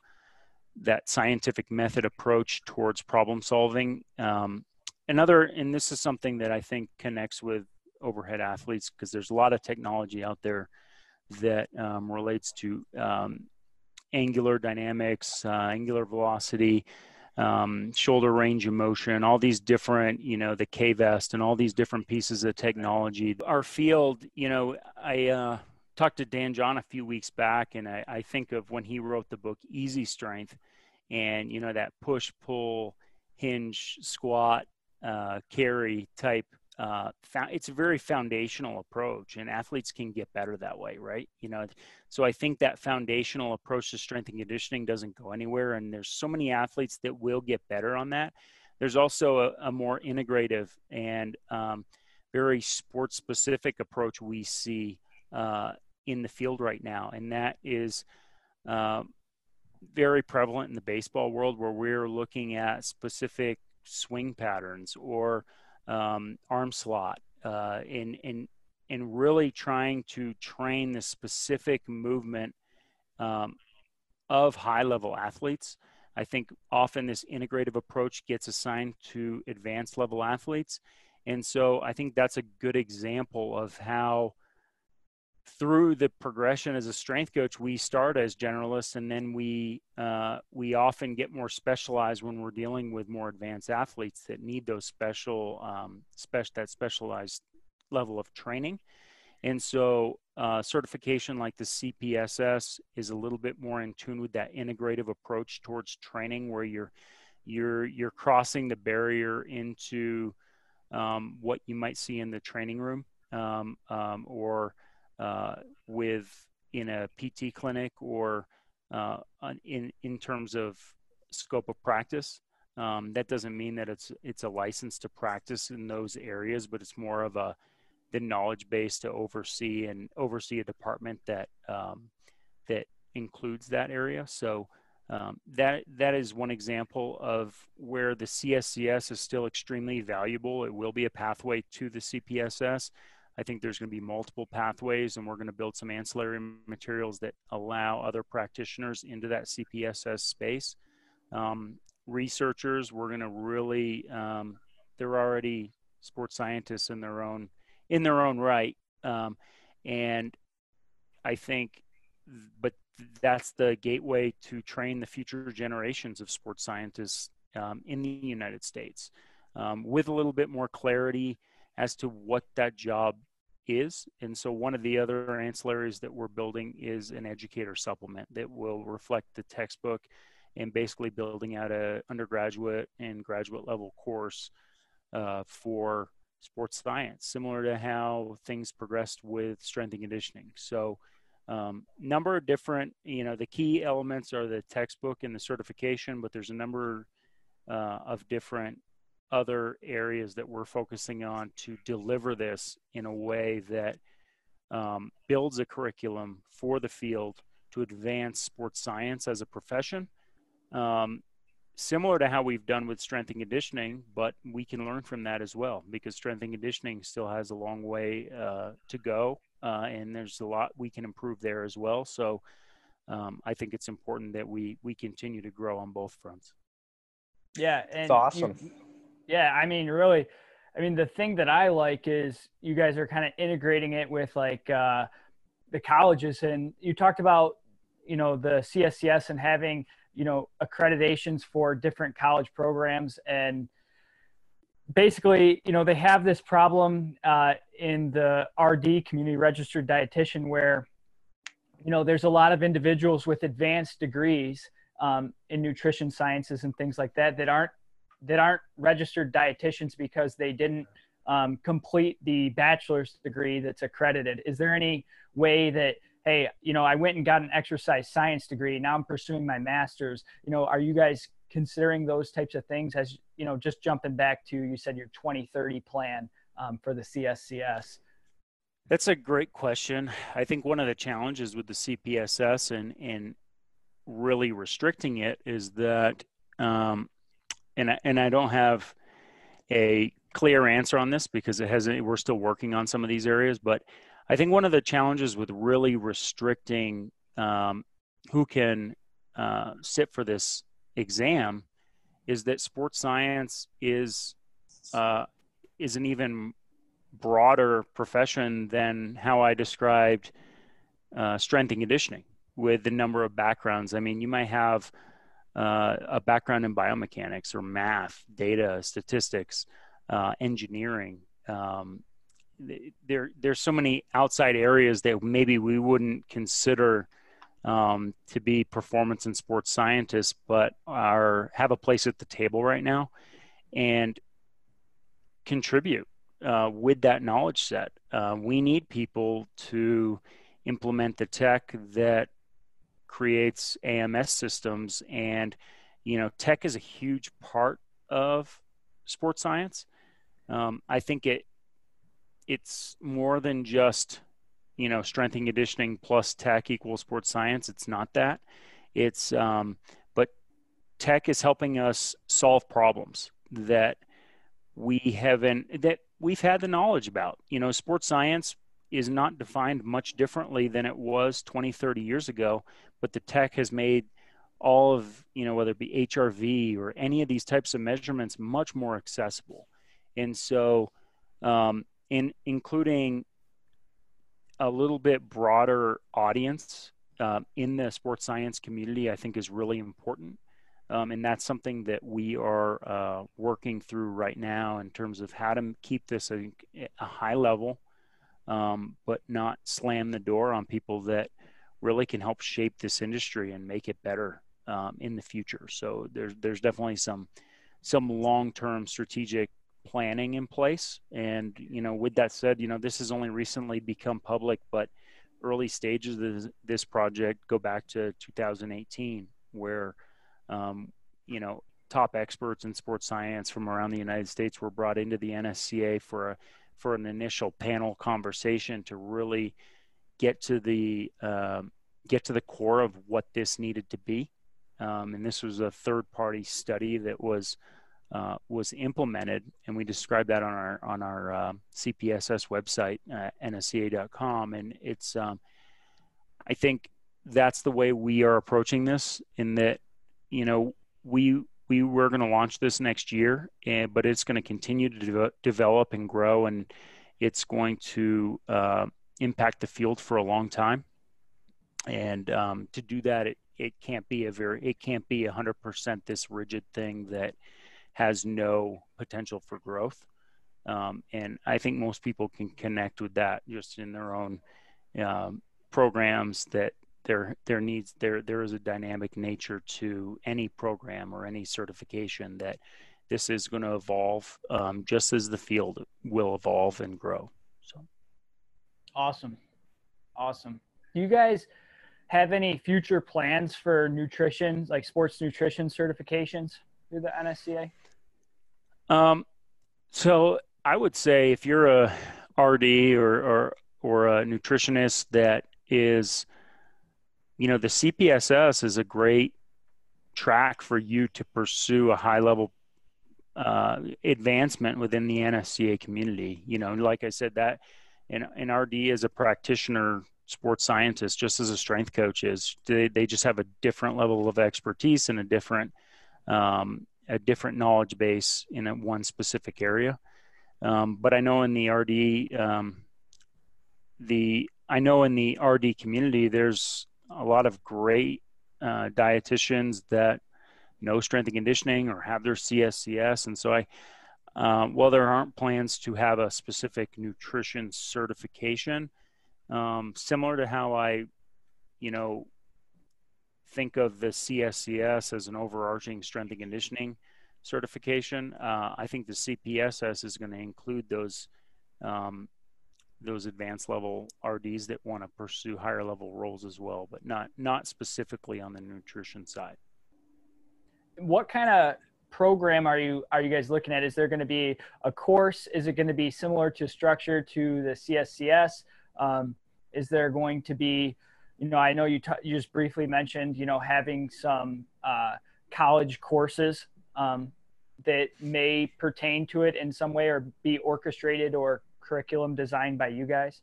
that scientific method approach towards problem solving. Um, another, and this is something that I think connects with overhead athletes because there's a lot of technology out there that um, relates to um, angular dynamics, uh, angular velocity, um, shoulder range of motion, all these different, you know, the K vest and all these different pieces of technology. Our field, you know, I uh, talked to Dan John a few weeks back, and I, I think of when he wrote the book Easy Strength, and you know that push pull hinge squat uh, carry type uh, it's a very foundational approach and athletes can get better that way right? You know so i think that foundational approach to strength and conditioning doesn't go anywhere and there's so many athletes that will get better on that. There's also a, a more integrative and um, very sport specific approach we see uh, in the field right now and that is uh, very prevalent in the baseball world where we're looking at specific swing patterns or um, arm slot uh, in in in really trying to train the specific movement um, of high level athletes. I think often this integrative approach gets assigned to advanced level athletes. And so I think that's a good example of how through the progression as a strength coach, we start as generalists, and then we uh, we often get more specialized when we're dealing with more advanced athletes that need those special um, special that specialized level of training. And so, uh, certification like the CPSS is a little bit more in tune with that integrative approach towards training, where you're you're you're crossing the barrier into um, what you might see in the training room um, um or with in a PT clinic or uh, in in terms of scope of practice. Um, that doesn't mean that it's it's a license to practice in those areas, but it's more of a the knowledge base to oversee and oversee a department that um, that includes that area. So um, that that is one example of where the CSCS is still extremely valuable. It will be a pathway to the CPSS, I think there's going to be multiple pathways, and we're going to build some ancillary materials that allow other practitioners into that CPSS space. Um, researchers, we're going to really, um, they're already sports scientists in their own in their own right, um, and I think, but that's the gateway to train the future generations of sports scientists um, in the United States um, with a little bit more clarity as to what that job is. And so one of the other ancillaries that we're building is an educator supplement that will reflect the textbook and basically building out a undergraduate and graduate level course uh, for sports science, similar to how things progressed with strength and conditioning. So um, number of different, you know, the key elements are the textbook and the certification, but there's a number uh, of different other areas that we're focusing on to deliver this in a way that um, builds a curriculum for the field to advance sports science as a profession. Um, similar to how we've done with strength and conditioning, but we can learn from that as well because strength and conditioning still has a long way uh, to go, uh, and there's a lot we can improve there as well. So um, I think it's important that we we continue to grow on both fronts. Yeah, and it's awesome. You, yeah, I mean, really, I mean, the thing that I like is you guys are kind of integrating it with like uh, the colleges, and you talked about you know the CSCS and having you know accreditations for different college programs and basically you know they have this problem uh, in the rd community registered dietitian where you know there's a lot of individuals with advanced degrees um, in nutrition sciences and things like that that aren't that aren't registered dietitians because they didn't um, complete the bachelor's degree that's accredited. Is there any way that hey, you know, I went and got an exercise science degree. Now I'm pursuing my master's. You know, are you guys considering those types of things? As you know, just jumping back to you said your 2030 plan um, for the CSCS. That's a great question. I think one of the challenges with the CPSS and and really restricting it is that um, and I, and I don't have a clear answer on this because it hasn't we're still working on some of these areas but i think one of the challenges with really restricting um, who can uh, sit for this exam is that sports science is uh, is an even broader profession than how I described uh, strength and conditioning with the number of backgrounds. I mean, you might have uh, a background in biomechanics or math, data, statistics, uh, engineering. Um, there, there's so many outside areas that maybe we wouldn't consider um, to be performance and sports scientists, but are have a place at the table right now, and contribute uh, with that knowledge set. Uh, we need people to implement the tech that creates AMS systems, and you know, tech is a huge part of sports science. Um, I think it it's more than just you know strength and conditioning plus tech equals sports science. It's not that. It's um, but tech is helping us solve problems that we haven't that we've had the knowledge about. You know, sports science is not defined much differently than it was 20, 30 years ago, but the tech has made all of, you know, whether it be HRV or any of these types of measurements much more accessible. And so, um, in including a little bit broader audience uh, in the sports science community, I think is really important. Um, and that's something that we are uh, working through right now in terms of how to keep this a, a high level, um, but not slam the door on people that really can help shape this industry and make it better um, in the future. So there's there's definitely some some long-term strategic planning in place. And you know, with that said, you know this has only recently become public, but early stages of this, project go back to 2018, where um, you know, top experts in sports science from around the United States were brought into the NSCA for a for an initial panel conversation to really get to the um, get to the core of what this needed to be. Um, and this was a third party study that was uh, was implemented, and we described that on our on our uh, CPSS website, uh, nsca.com. And it's um, I think that's the way we are approaching this. In that you know, we we were going to launch this next year, and but it's going to continue to de- develop and grow, and it's going to uh, impact the field for a long time. And um, to do that, it, it can't be a very it can't be hundred percent this rigid thing that has no potential for growth. Um, and I think most people can connect with that just in their own um, programs that there there needs there there is a dynamic nature to any program or any certification that this is going to evolve um, just as the field will evolve and grow so. Awesome. Awesome. Do you guys have any future plans for nutrition like sports nutrition certifications through the nsca um, so i would say if you're a rd or or, or a nutritionist that is you know, the CPSS is a great track for you to pursue a high level uh, advancement within the NSCA community. You know, like I said, that an, in RD as a practitioner sports scientist, just as a strength coach is, they, they just have a different level of expertise and a different um, a different knowledge base in a, one specific area. Um, but I know in the RD, um, the I know in the RD community, there's a lot of great uh, dietitians that know strength and conditioning or have their CSCS. And so I, um, while there aren't plans to have a specific nutrition certification, um, similar to how I, you know, think of the CSCS as an overarching strength and conditioning certification, uh, I think the CPSS is going to include those um, those advanced level RDs that want to pursue higher level roles as well, but not not specifically on the nutrition side. What kind of program are you are you guys looking at? Is there going to be a course? Is it going to be similar to structure to the CSCS? Um, is there going to be, you know, I know you t- you just briefly mentioned, you know, having some uh, college courses. Um, that may pertain to it in some way or be orchestrated or curriculum designed by you guys?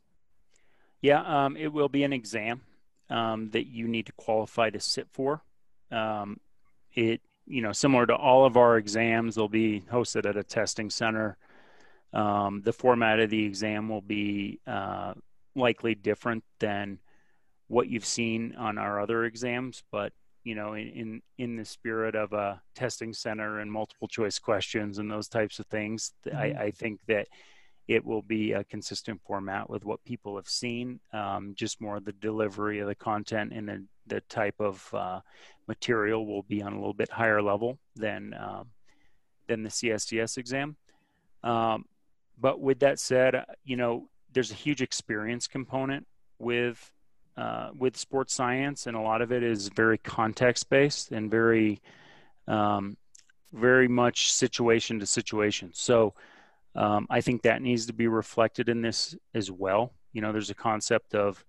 Yeah, um, it will be an exam um, that you need to qualify to sit for. Um, it, you know, similar to all of our exams, they'll be hosted at a testing center. Um, the format of the exam will be uh, likely different than what you've seen on our other exams, but you know, in, in, in the spirit of a testing center and multiple choice questions and those types of things, mm-hmm. I, I, think that it will be a consistent format with what people have seen. Um, just more the delivery of the content and the, the type of uh, material will be on a little bit higher level than um, than the CSCS exam. Um, but with that said, you know, there's a huge experience component with uh, with sports science, and a lot of it is very context based and very um, very much situation to situation. So um, I think that needs to be reflected in this as well. You know, there's a concept of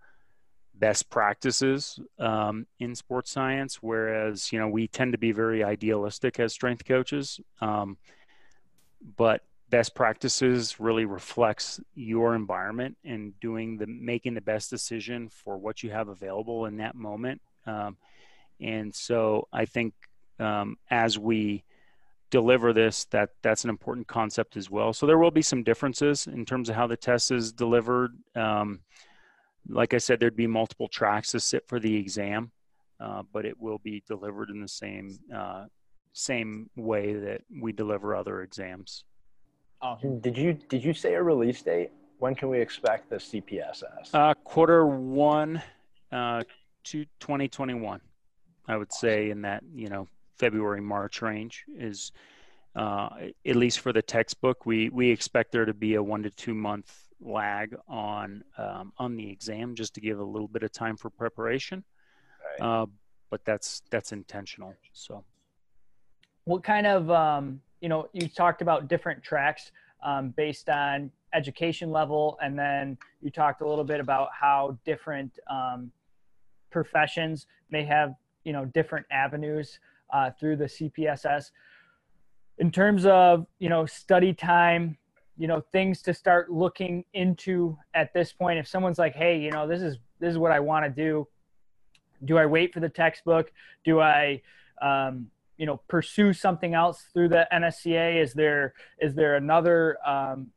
best practices um, in sports science, whereas you know we tend to be very idealistic as strength coaches. Um, but best practices really reflects your environment and doing the making the best decision for what you have available in that moment um, and so i think um, as we deliver this that that's an important concept as well so there will be some differences in terms of how the test is delivered um, like i said there'd be multiple tracks to sit for the exam uh, but it will be delivered in the same uh, same way that we deliver other exams Awesome. Did you did you say a release date? When can we expect the CPSS? Uh, quarter one, uh, to 2021. I would say in that you know February March range is uh, at least for the textbook. We we expect there to be a one to two month lag on um, on the exam just to give a little bit of time for preparation. Right. Uh, but that's that's intentional. So, what kind of um, you know, you talked about different tracks um, based on education level, and then you talked a little bit about how different um, professions may have, you know, different avenues uh, through the CPSS. In terms of, you know, study time, you know, things to start looking into at this point. If someone's like, hey, you know, this is this is what I want to do. Do I wait for the textbook? Do I um, you know pursue something else through the NSCA? Is there is there another um,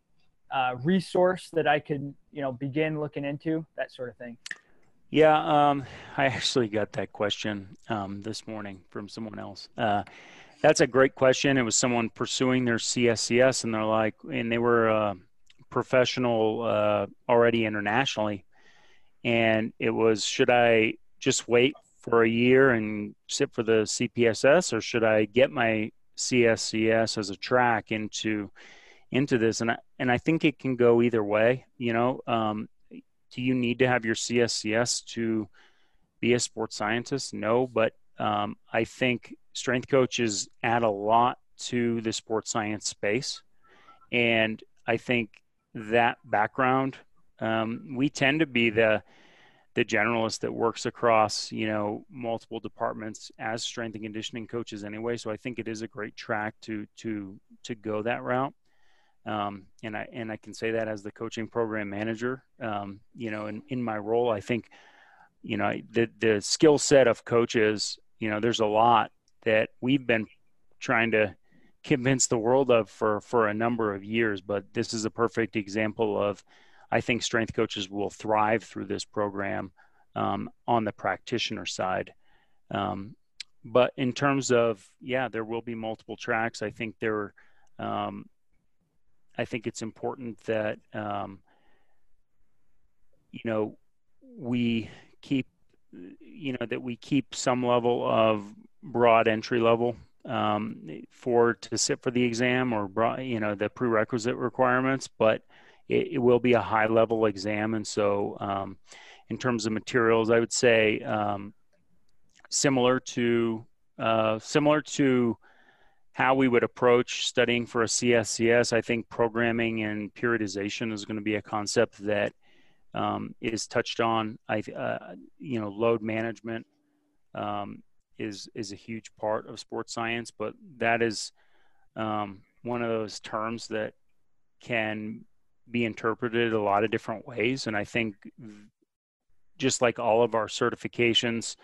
uh, resource that I could you know begin looking into that sort of thing? Yeah, um, I actually got that question um, this morning from someone else. Uh, that's a great question. It was someone pursuing their CSCS, and they're like, and they were uh, professional uh, already internationally, and it was, should I just wait for a year and sit for the CPSS, or should I get my CSCS as a track into into this? And I, and I think it can go either way. You know, um, do you need to have your CSCS to be a sports scientist? No, but um, I think strength coaches add a lot to the sports science space, and I think that background um, we tend to be the the generalist that works across you know multiple departments as strength and conditioning coaches anyway. So i think it is a great track to to to go that route um, and i and i can say that as the coaching program manager um, you know in, in my role i think you know the the skill set of coaches you know there's a lot that we've been trying to convince the world of for for a number of years but this is a perfect example of I think strength coaches will thrive through this program um, on the practitioner side. Um, but in terms of yeah, there will be multiple tracks. I think there, um, I think it's important that um, you know we keep you know that we keep some level of broad entry level um, for to sit for the exam or broad, you know the prerequisite requirements, but it, it will be a high level exam. And so, um, in terms of materials, I would say um, similar to uh, similar to how we would approach studying for a CSCS. I think programming and periodization is going to be a concept that um, is touched on. I, uh, you know, load management um, is is a huge part of sports science, but that is um, one of those terms that can be interpreted a lot of different ways. And I think just like all of our certifications,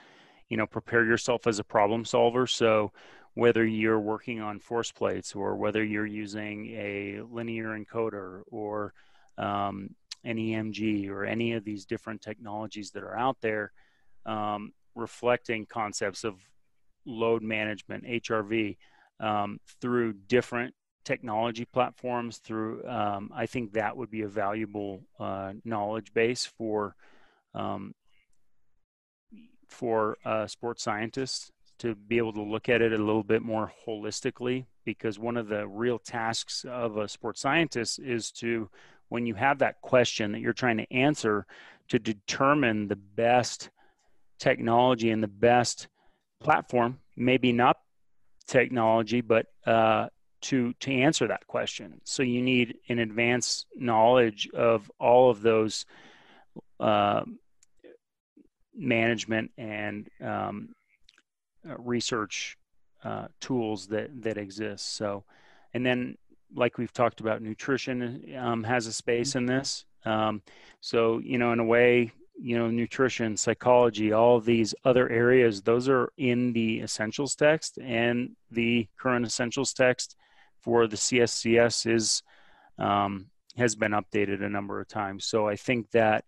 you know, prepare yourself as a problem solver. So whether you're working on force plates or whether you're using a linear encoder or um, an EMG or any of these different technologies that are out there, um, reflecting concepts of load management, HRV, um, through different technology platforms. Through, um, I think that would be a valuable uh, knowledge base for um, for uh, sports scientists to be able to look at it a little bit more holistically. Because one of the real tasks of a sports scientist is to, when you have that question that you're trying to answer, to determine the best technology and the best platform, maybe not technology, but uh, to to answer that question. So you need an advanced knowledge of all of those uh, management and um, research uh, tools that that exist. So, and then like we've talked about, nutrition um, has a space in this. Um, so you know, in a way, you know nutrition psychology all these other areas those are in the essentials text and the current essentials text for the cscs is um, has been updated a number of times so i think that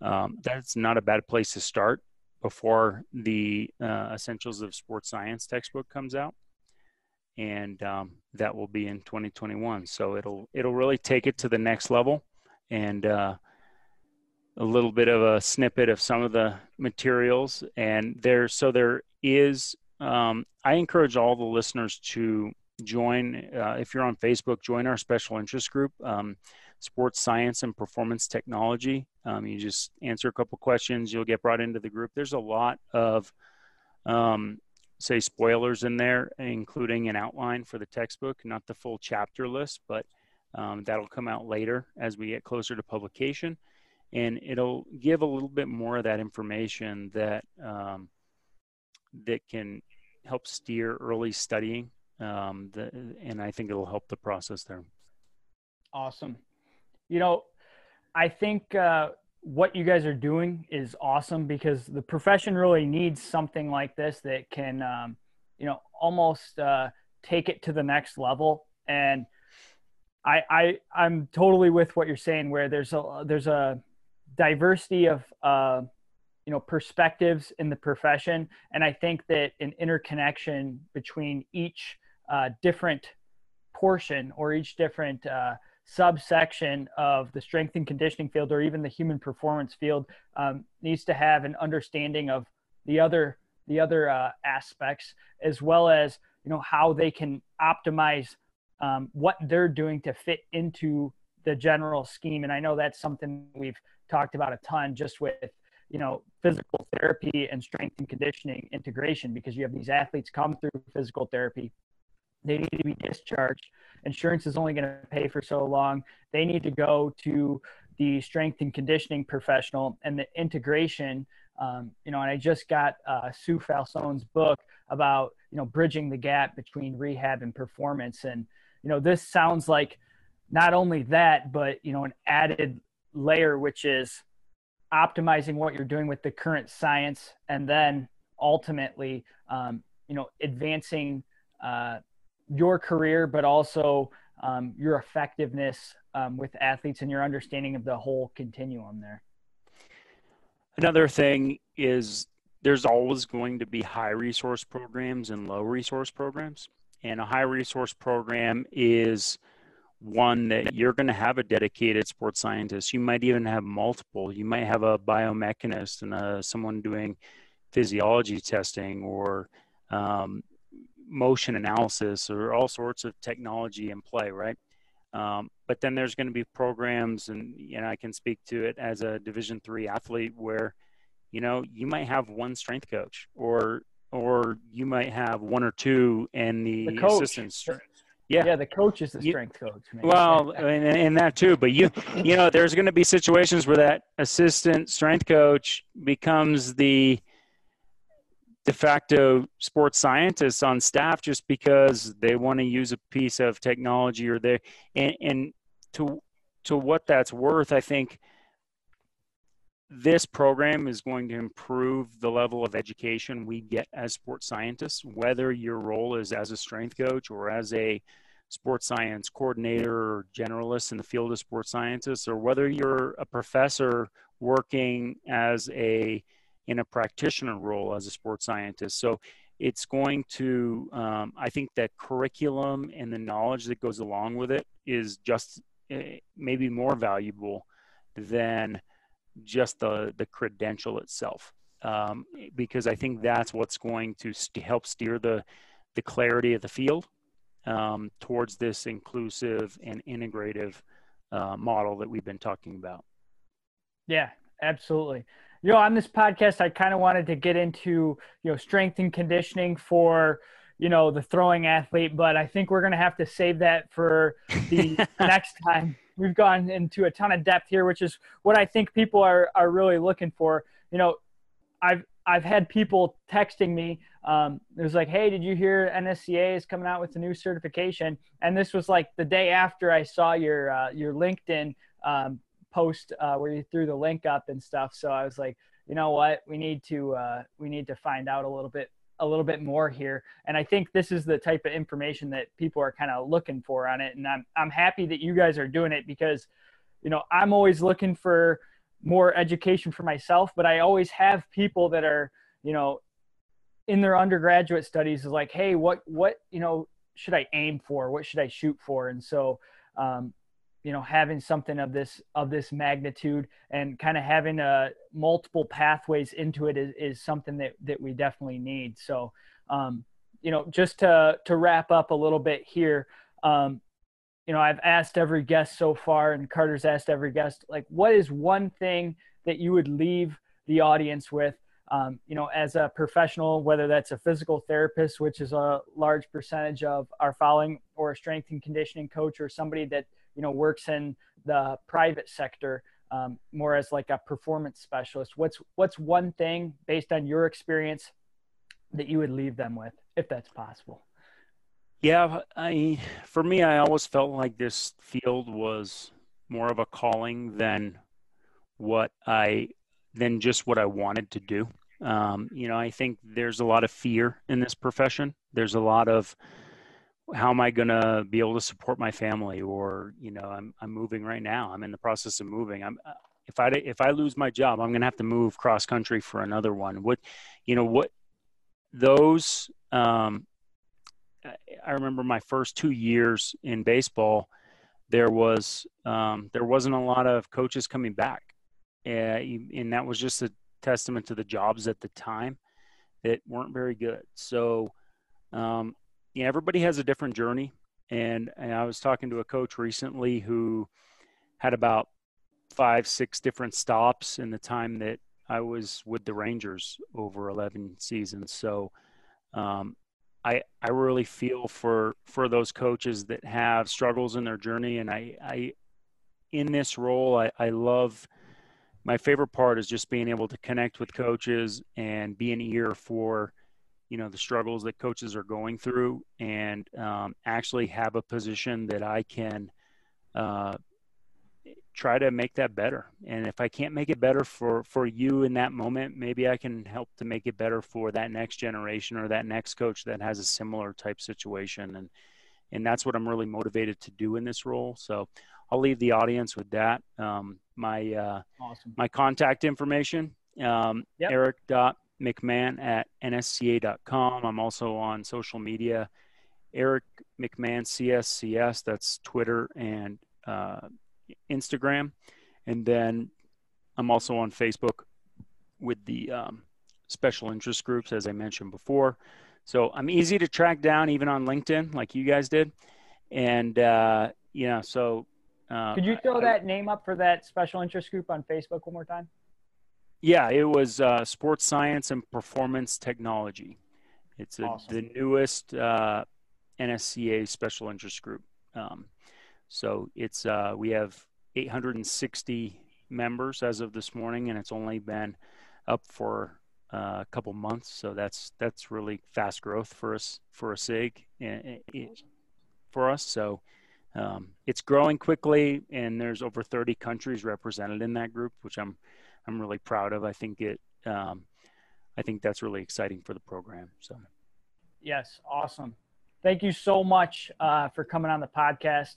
um, that's not a bad place to start before the uh, essentials of sports science textbook comes out. And um, that will be in 2021 so it'll it'll really take it to the next level and uh, a little bit of a snippet of some of the materials. And there so there is um, i encourage all the listeners to join uh, if you're on facebook join our special interest group. Um, sports science and performance technology. Um, you just answer a couple questions you'll get brought into the group. There's a lot of um, say spoilers in there including an outline for the textbook not the full chapter list but um, that'll come out later as we get closer to publication. And it'll give a little bit more of that information that um, that can help steer early studying um, the, and i think it'll help the process there. Awesome you know i think uh, what you guys are doing is awesome because the profession really needs something like this that can um, you know almost uh, take it to the next level and I, I I'm totally with what you're saying. Where there's a there's a diversity of uh, you know perspectives in the profession and i think that an interconnection between each uh, different portion or each different uh, subsection of the strength and conditioning field or even the human performance field um, needs to have an understanding of the other the other uh, aspects as well as you know how they can optimize um, what they're doing to fit into the general scheme. And i know that's something we've talked about a ton just with you know physical therapy and strength and conditioning integration because you have these athletes come through physical therapy they need to be discharged. Insurance is only going to pay for so long. They need to go to the strength and conditioning professional and the integration um, you know and i just got uh, sue falsone's book about you know bridging the gap between rehab and performance. And you know this sounds like not only that but you know an added layer, which is optimizing what you're doing with the current science, and then ultimately, um, you know, advancing uh, your career, but also um, your effectiveness um, with athletes and your understanding of the whole continuum there. Another thing is there's always going to be high resource programs and low resource programs. And a high resource program is one that you're going to have a dedicated sports scientist. You might even have multiple. You might have a biomechanist and a, uh, someone doing physiology testing or um, motion analysis or all sorts of technology in play, right? Um, but then there's going to be programs, and you know I can speak to it as a Division three athlete where, you know, you might have one strength coach, or or you might have one or two, and the, the assistant strength yeah, yeah. The coach is the strength coach. Man. Well, and, and that too. But you, you know, there's going to be situations where that assistant strength coach becomes the de facto sports scientists on staff just because they want to use a piece of technology or they and, and to to what that's worth, I think this program is going to improve the level of education we get as sports scientists, whether your role is as a strength coach or as a sports science coordinator or generalist in the field of sports scientists, or whether you're a professor working as a in a practitioner role as a sports scientist. So it's going to, um, I think that curriculum and the knowledge that goes along with it is just uh, maybe more valuable than just the the credential itself um, because I think that's what's going to st- help steer the the clarity of the field um, towards this inclusive and integrative uh, model that we've been talking about. Yeah, absolutely. You know, on this podcast, I kind of wanted to get into you know strength and conditioning for you know the throwing athlete, but I think we're going to have to save that for the <laughs> next time we've gone into a ton of depth here, which is what I think people are are really looking for. You know, I've I've had people texting me. Um, it was like, "Hey, did you hear NSCA is coming out with a new certification?" And this was like the day after I saw your uh, your LinkedIn um, post uh, where you threw the link up and stuff. So I was like, you know what, we need to uh, we need to find out a little bit a little bit more here. And I think this is the type of information that people are kind of looking for on it. And I'm, I'm happy that you guys are doing it because, you know, I'm always looking for more education for myself, but I always have people that are, you know, in their undergraduate studies is like, Hey, what, what, you know, should I aim for? What should I shoot for? And so, um, you know having something of this of this magnitude and kind of having uh, multiple pathways into it is, is something that that we definitely need. So um, you know just to to wrap up a little bit here um, you know i've asked every guest so far and carter's asked every guest like what is one thing that you would leave the audience with um, you know as a professional whether that's a physical therapist which is a large percentage of our following or a strength and conditioning coach or somebody that you know works in the private sector um, more as like a performance specialist. What's what's one thing based on your experience that you would leave them with if that's possible? Yeah i for me i always felt like this field was more of a calling than what i than just what i wanted to do. Um, you know i think there's a lot of fear in this profession. There's a lot of how am I going to be able to support my family? Or, you know, I'm, I'm moving right now. I'm in the process of moving. I'm, uh, if I, if I lose my job, I'm going to have to move cross country for another one. What, you know, what those, um, I remember my first two years in baseball, there was, um, there wasn't a lot of coaches coming back. Uh, and that was just a testament to the jobs at the time that weren't very good. So, um, you know, everybody has a different journey. And, and I was talking to a coach recently who had about five, six different stops in the time that I was with the Rangers over 11 seasons. So um, I, I really feel for, for those coaches that have struggles in their journey. And I, I in this role, I, I love my favorite part is just being able to connect with coaches and be an ear for – you know the struggles that coaches are going through and um, actually have a position that i can uh, try to make that better and if i can't make it better for for you in that moment maybe i can help to make it better for that next generation or that next coach that has a similar type situation and and that's what i'm really motivated to do in this role so i'll leave the audience with that um, my uh, awesome. my contact information um, yep. eric dot McMahon at nsca.com. I'm also on social media, Eric McMahon CSCS. That's Twitter and uh, Instagram. And then I'm also on Facebook with the um, special interest groups, as I mentioned before. So I'm easy to track down, even on LinkedIn, like you guys did. And uh, yeah, so. Uh, Could you throw I, that name up for that special interest group on Facebook one more time? Yeah, it was uh, sports science and performance technology. It's a, awesome. the newest uh, NSCA special interest group. Um, so it's uh, we have 860 members as of this morning, and it's only been up for uh, a couple months. So that's that's really fast growth for us for a SIG and, for us. So um, it's growing quickly, and there's over 30 countries represented in that group, which I'm I'm really proud of. I think it um, I think that's really exciting for the program. So yes, awesome. Thank you so much uh, for coming on the podcast.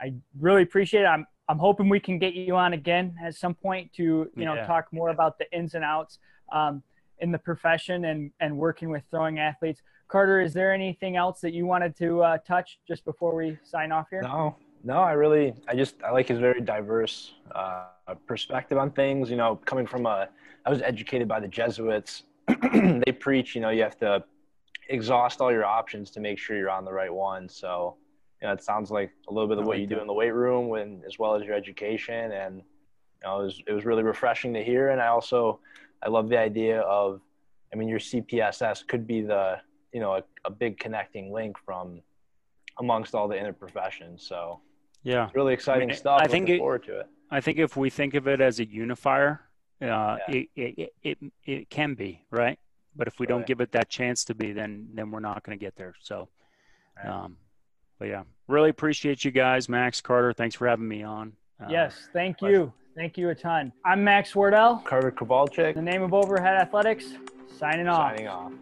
I really appreciate it. I'm I'm hoping we can get you on again at some point to you know yeah. talk more about the ins and outs um, in the profession and and working with throwing athletes. Carter, is there anything else that you wanted to uh, touch just before we sign off here? No, no. I really, I just I like his very diverse uh, perspective on things. You know, coming from a, I was educated by the Jesuits. <clears throat> they preach, you know, you have to exhaust all your options to make sure you're on the right one. So you know, it sounds like a little bit of what you do in the weight room when, as well as your education. And, you know, it was, it was really refreshing to hear. And I also, I love the idea of, I mean, your CPSS could be the, you know, a, a big connecting link from amongst all the inner professions. So yeah, really exciting I mean, stuff. I think it, forward to it. I think if we think of it as a unifier, uh, yeah. it, it, it, it can be right. But if we right. don't give it that chance to be, then, then we're not going to get there. So, right. um, but yeah, really appreciate you guys, Max Carter. Thanks for having me on. Uh, yes, thank pleasure. you. Thank you a ton. I'm Max Wardell. Carter Kowalczyk. the name of Overhead Athletics. Signing off. Signing off.